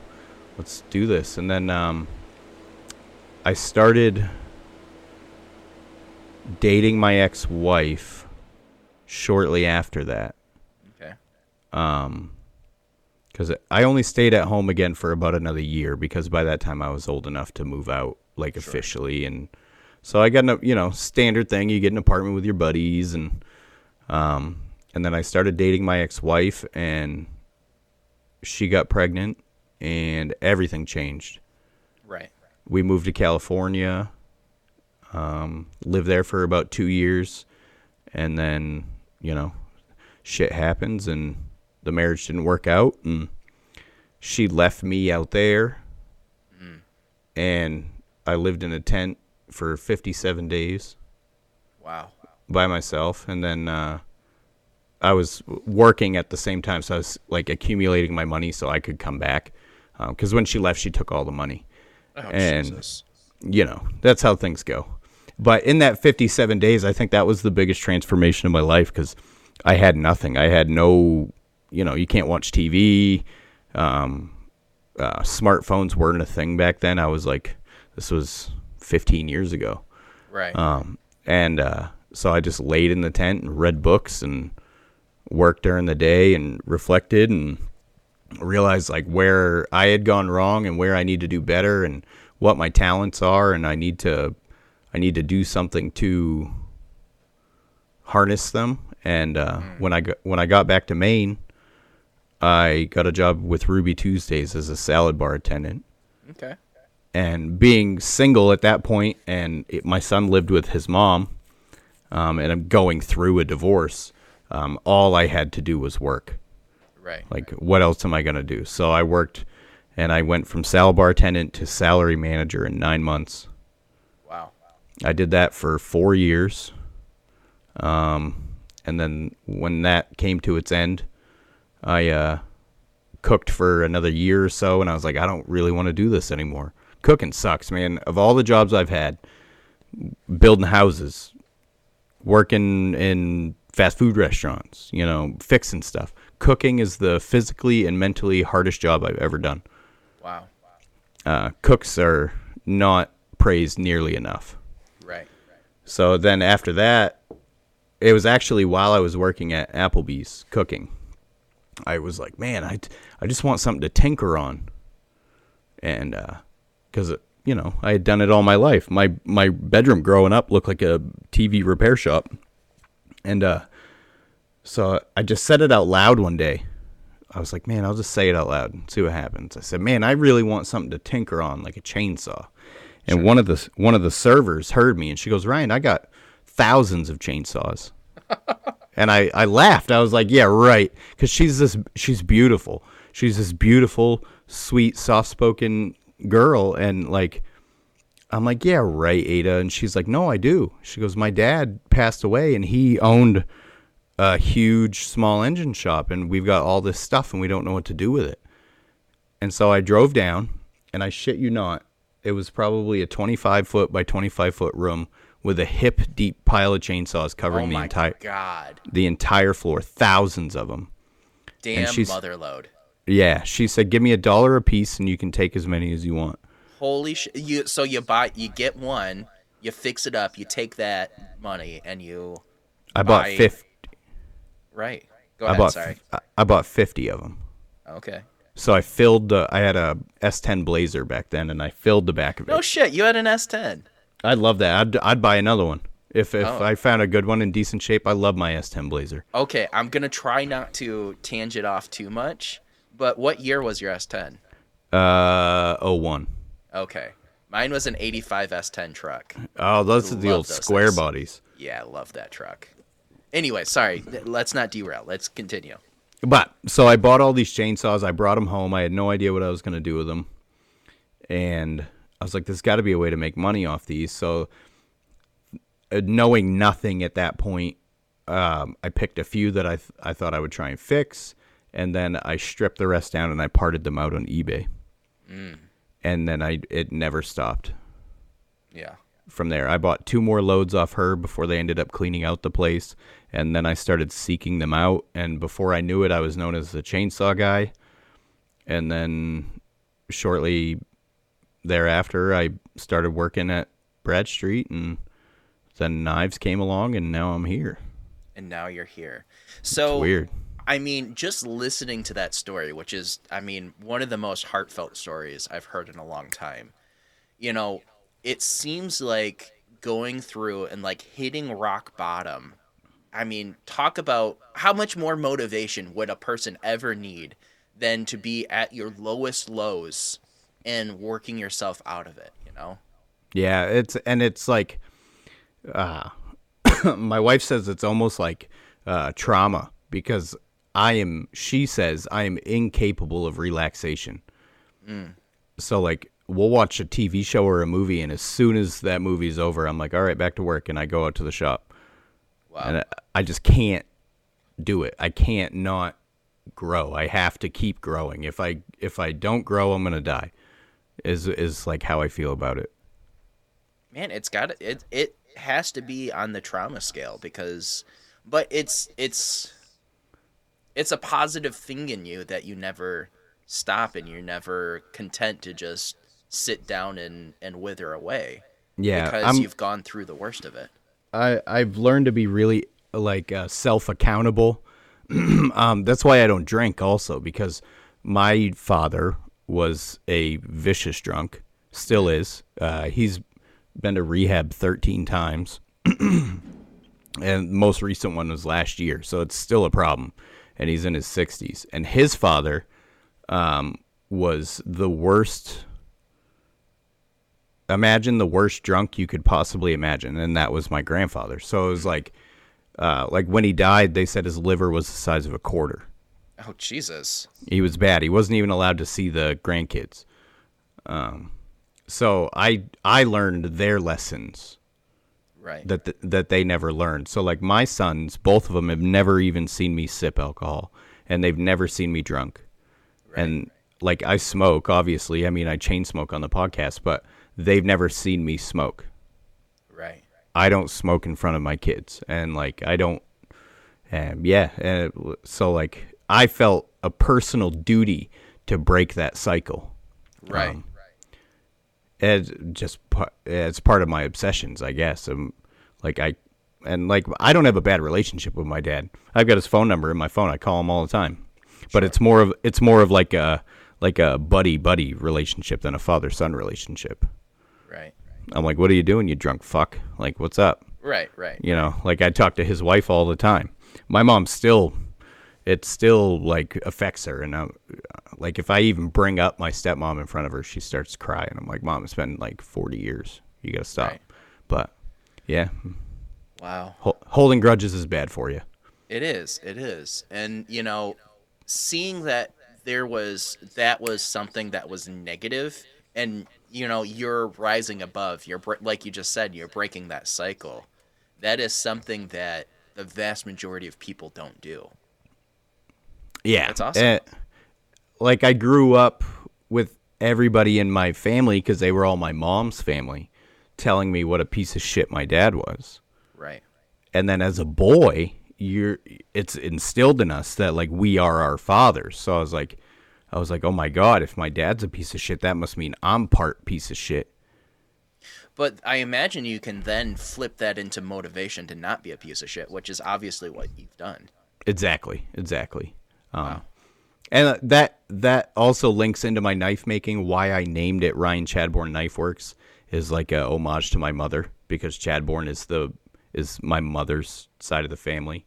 let's do this." And then um, I started dating my ex-wife shortly after that. Okay. Um, because I only stayed at home again for about another year because by that time I was old enough to move out like officially, and so I got a you know standard thing. You get an apartment with your buddies, and um, and then I started dating my ex-wife, and she got pregnant, and everything changed. Right. We moved to California, um, lived there for about two years, and then you know, shit happens, and the marriage didn't work out, and she left me out there, and I lived in a tent for 57 days Wow. by myself, and then uh, I was working at the same time, so I was like accumulating my money so I could come back. Because when she left, she took all the money Oh, And- Jesus. you know, that's how things go. But in that 57 days, I think that was the biggest transformation of my life because I had nothing. I had no, you know, you can't watch TV. Um, uh, smartphones weren't a thing back then. I was like, this was 15 years ago. Right. Um, and uh, so I just laid in the tent and read books and worked during the day and reflected and realized like where I had gone wrong and where I need to do better and what my talents are and I need to I need to do something to harness them. And uh, when I got, when I got back to Maine, I got a job with Ruby Tuesdays as a salad bar attendant okay. and being single at that point and it, my son lived with his mom um, and i'm going through a divorce um, all i had to do was work Right. like what else am i going to do so i worked and i went from salad bar attendant to salary manager in nine months. I did that for four years um, and then when that came to its end i uh, cooked for another year or so and I was like I don't really want to do this anymore. Cooking sucks, man. Of all the jobs I've had, building houses, working in fast food restaurants, you know, fixing stuff. Cooking is the physically and mentally hardest job I've ever done. Wow. Uh, cooks are not praised nearly enough. So then after that, it was actually while I was working at Applebee's cooking. I was like, man, I, I just want something to tinker on. And because, you know, I had done it all my life. My, my bedroom growing up looked like a TV repair shop. And uh, so I just said it out loud one day. I was like, man, I'll just say it out loud and see what happens. I said, man, I really want something to tinker on, like a chainsaw. And one of the one of the servers heard me, and she goes, Ryan, I got thousands of chainsaws. and I, I laughed. I was like, yeah, right, because she's this she's beautiful. She's this beautiful, sweet, soft spoken girl, and like. I'm like, yeah, right, Ada. And she's like, no, I do. She goes, my dad passed away and he owned a huge small engine shop and we've got all this stuff and we don't know what to do with it. And so I drove down and I shit you not, it was probably a 25 foot by 25 foot room with a hip deep pile of chainsaws covering oh the entire God. the entire floor, thousands of them. Damn she's- mother lode. Yeah, she said, "Give me a dollar a piece and you can take as many as you want." Holy shit! You so you buy you get one, you fix it up, you take that money and you I bought 50 right. Go I bought sorry. I- I bought 50 of them. Okay. So I filled the I had a S10 Blazer back then and I filled the back of it. No shit. You had an S10. I'd love that. I'd I'd buy another one. If if Oh. I found a good one in decent shape, I love my S10 Blazer. Okay, I'm gonna try not to tangent off too much. But what year was your S10? Uh, 01. Okay, mine was an '85 S10 truck. Oh, those are the old square things. bodies. Yeah, I love that truck. Anyway, sorry. Let's not derail. Let's continue. But so I bought all these chainsaws. I brought them home. I had no idea what I was going to do with them, and I was like, "There's got to be a way to make money off these." So, uh, knowing nothing at that point, um, I picked a few that I th- I thought I would try and fix, and then I stripped the rest down and I parted them out on eBay, and then I it never stopped. Yeah. From there. I bought two more loads off her before they ended up cleaning out the place, and then I started seeking them out. And before I knew it, I was known as the chainsaw guy. And then shortly thereafter, I started working at Brad Street, and then knives came along, and now I'm here. And now you're here. So Weird. I mean, just listening to that story, which is, I mean, one of the most heartfelt stories I've heard in a long time. You know, it seems like going through and like hitting rock bottom. I mean, talk about how much more motivation would a person ever need than to be at your lowest lows and working yourself out of it, you know? Yeah, it's and it's like, uh, my wife says it's almost like uh, trauma because I am. She says I am incapable of relaxation. So like, we'll watch a TV show or a movie, and as soon as that movie's over, I'm like, all right, back to work, and I go out to the shop, Wow. and I, I just can't do it. I can't not grow. I have to keep growing. If I if I don't grow, I'm gonna die. Is is like how I feel about it. man it's got it it has to be on the trauma scale because but it's it's it's a positive thing in you that you never stop and you're never content to just sit down and and wither away Yeah, because I'm- you've gone through the worst of it. I I've learned to be really like uh, self accountable. um, that's why I don't drink also because my father was a vicious drunk, still is. Uh, he's been to rehab 13 times. and most recent one was last year, so it's still a problem. And he's in his 60s. And his father um, was the worst imagine the worst drunk you could possibly imagine, and that was my grandfather. So it was like, uh, like when he died, they said his liver was the size of a quarter. Oh Jesus! He was bad. He wasn't even allowed to see the grandkids. Um, so I I learned their lessons Right. that th- that they never learned. So like my sons, both of them have never even seen me sip alcohol, and they've never seen me drunk. And like I smoke, obviously. I mean, I chain smoke on the podcast, but they've never seen me smoke. right. I don't smoke in front of my kids, and like I don't. Um, yeah, and so like I felt a personal duty to break that cycle. Right. Um, It's just it's part of my obsessions, I guess. Um, like I and like I don't have a bad relationship with my dad. I've got his phone number in my phone. I call him all the time. But it's more of it's more of like a like a buddy buddy relationship than a father son relationship. Right. I'm like, what are you doing, you drunk fuck? Like, what's up? Right. Right. You know, like I talk to his wife all the time. My mom still, it still like affects her. And I'm, like, if I even bring up my stepmom in front of her, she starts crying. I'm like, mom, it's been like 40 years. You got to stop. Right. But yeah, Wow. hol- holding grudges is bad for you. It is. It is. And you know, seeing that there was that was something that was negative, and you know, you're rising above. You're like you just said, you're breaking that cycle. That is something that the vast majority of people don't do. Yeah, That's awesome. Like I grew up with everybody in my family because they were all my mom's family, telling me what a piece of shit my dad was. Right. and then as a boy you're it's instilled in us that like we are our fathers so i was like i was like oh my god if my dad's a piece of shit that must mean i'm part piece of shit. But I imagine you can then flip that into motivation to not be a piece of shit, which is obviously what you've done. exactly exactly. Um, and uh, that that also links into my knife making. Why i named it ryan chadbourne knife works is like a homage to my mother because chadbourne is the is my mother's side of the family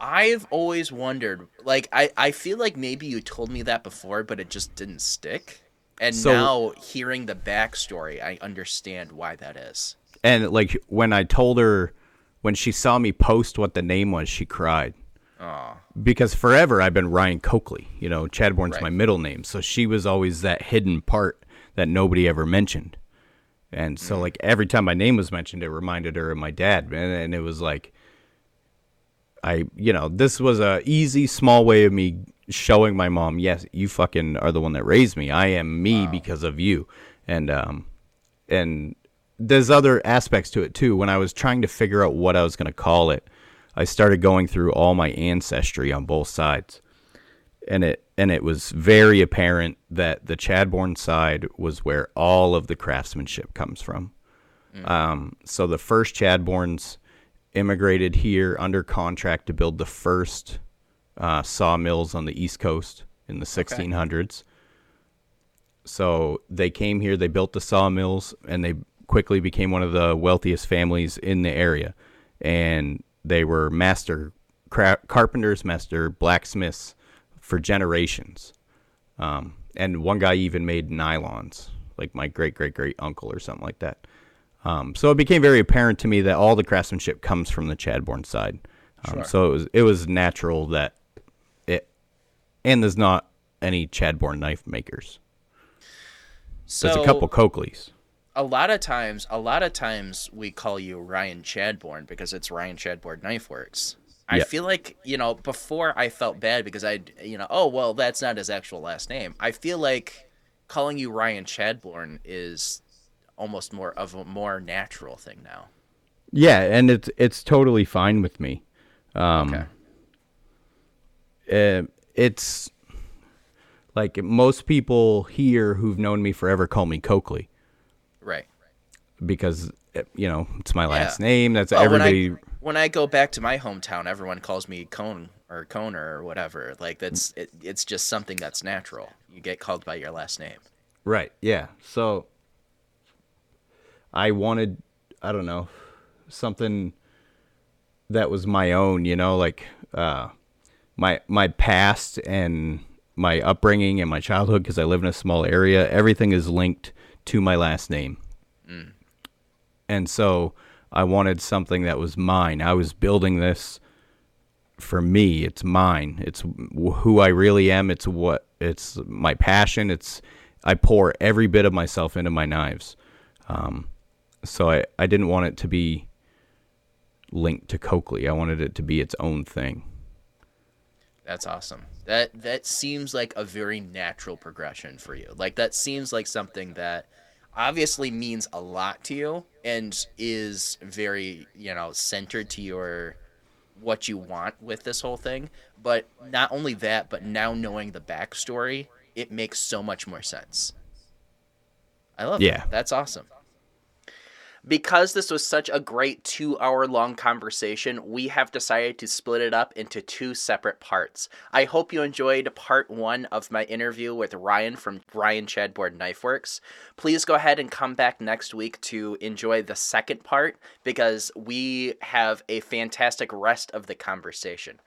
I've always wondered, like, I, I feel like maybe you told me that before, but it just didn't stick. And So- now, hearing the backstory, I understand why that is. and like when i told her when she saw me post what the name was she cried Aw. because forever I've been Ryan Coakley. You know, Chadbourne's Right. my middle name, so she was always that hidden part that nobody ever mentioned. And so, mm. like every time my name was mentioned, it reminded her of my dad, and it was like, I, you know, this was a easy, small way of me showing my mom, yes, you fucking are the one that raised me. I am me because of you, and um, and there's other aspects to it too. When I was trying to figure out what I was going to call it, I started going through all my ancestry on both sides, and it and it was very apparent that the Chadbourne side was where all of the craftsmanship comes from. Um, so the first Chadbournes immigrated here under contract to build the first uh, sawmills on the East Coast in the 1600s. So they came here, they built the sawmills, and they quickly became one of the wealthiest families in the area. And they were master cra- carpenters, master blacksmiths for generations. Um, and one guy even made nylons, like my great great great uncle or something like that. Um, so it became very apparent to me that all the craftsmanship comes from the Chadbourne side. Um, Sure. So it was it was natural that it, and there's not any Chadbourne knife makers. So, There's a couple Coakleys. a lot of times, a lot of times we call you Ryan Chadbourne because it's Ryan Chadbourne Knife Works. I Yeah. feel like, you know, before I felt bad because I, you know, oh, well, that's not his actual last name. I feel like calling you Ryan Chadbourne is almost more of a more natural thing now. Yeah, and it's it's totally fine with me. Um, okay. uh, it's like most people here who've known me forever call me Coakley. Right. because eh, you know it's my last Yeah. name. That's Well, when I- everybody. when I go back to my hometown, everyone calls me Cone or Coner or whatever. Like that's it, it's just something that's natural. You get called by your last name. Right. Yeah. So I wanted, I don't know, something that was my own, you know, like uh, my my past and my upbringing and my childhood because I live in a small area. Everything is linked to my last name, and so I wanted something that was mine. I was building this for me. It's mine. It's who I really am. It's what it's my passion. It's I pour every bit of myself into my knives. Um, so I, I didn't want it to be linked to Coakley. I wanted it to be its own thing. That's awesome. That that seems like a very natural progression for you. Like that seems like something that obviously means a lot to you and is very, you know, centered to your what you want with this whole thing. But not only that, but now knowing the backstory, it makes so much more sense. I love Yeah. that. That's awesome. Because this was such a great two hour long conversation, we have decided to split it up into two separate parts. I hope you enjoyed part one of my interview with Ryan from Ryan Chadbourne Knife Works. Please go ahead and come back next week to enjoy the second part because we have a fantastic rest of the conversation.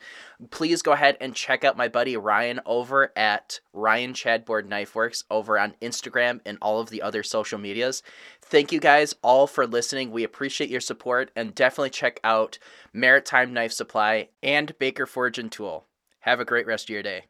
Please go ahead and check out my buddy Ryan over at Ryan Chadbourne Knife Works over on Instagram and all of the other social medias. Thank you guys all for listening. We appreciate your support and definitely check out Maritime Knife Supply and Baker Forge and Tool. Have a great rest of your day.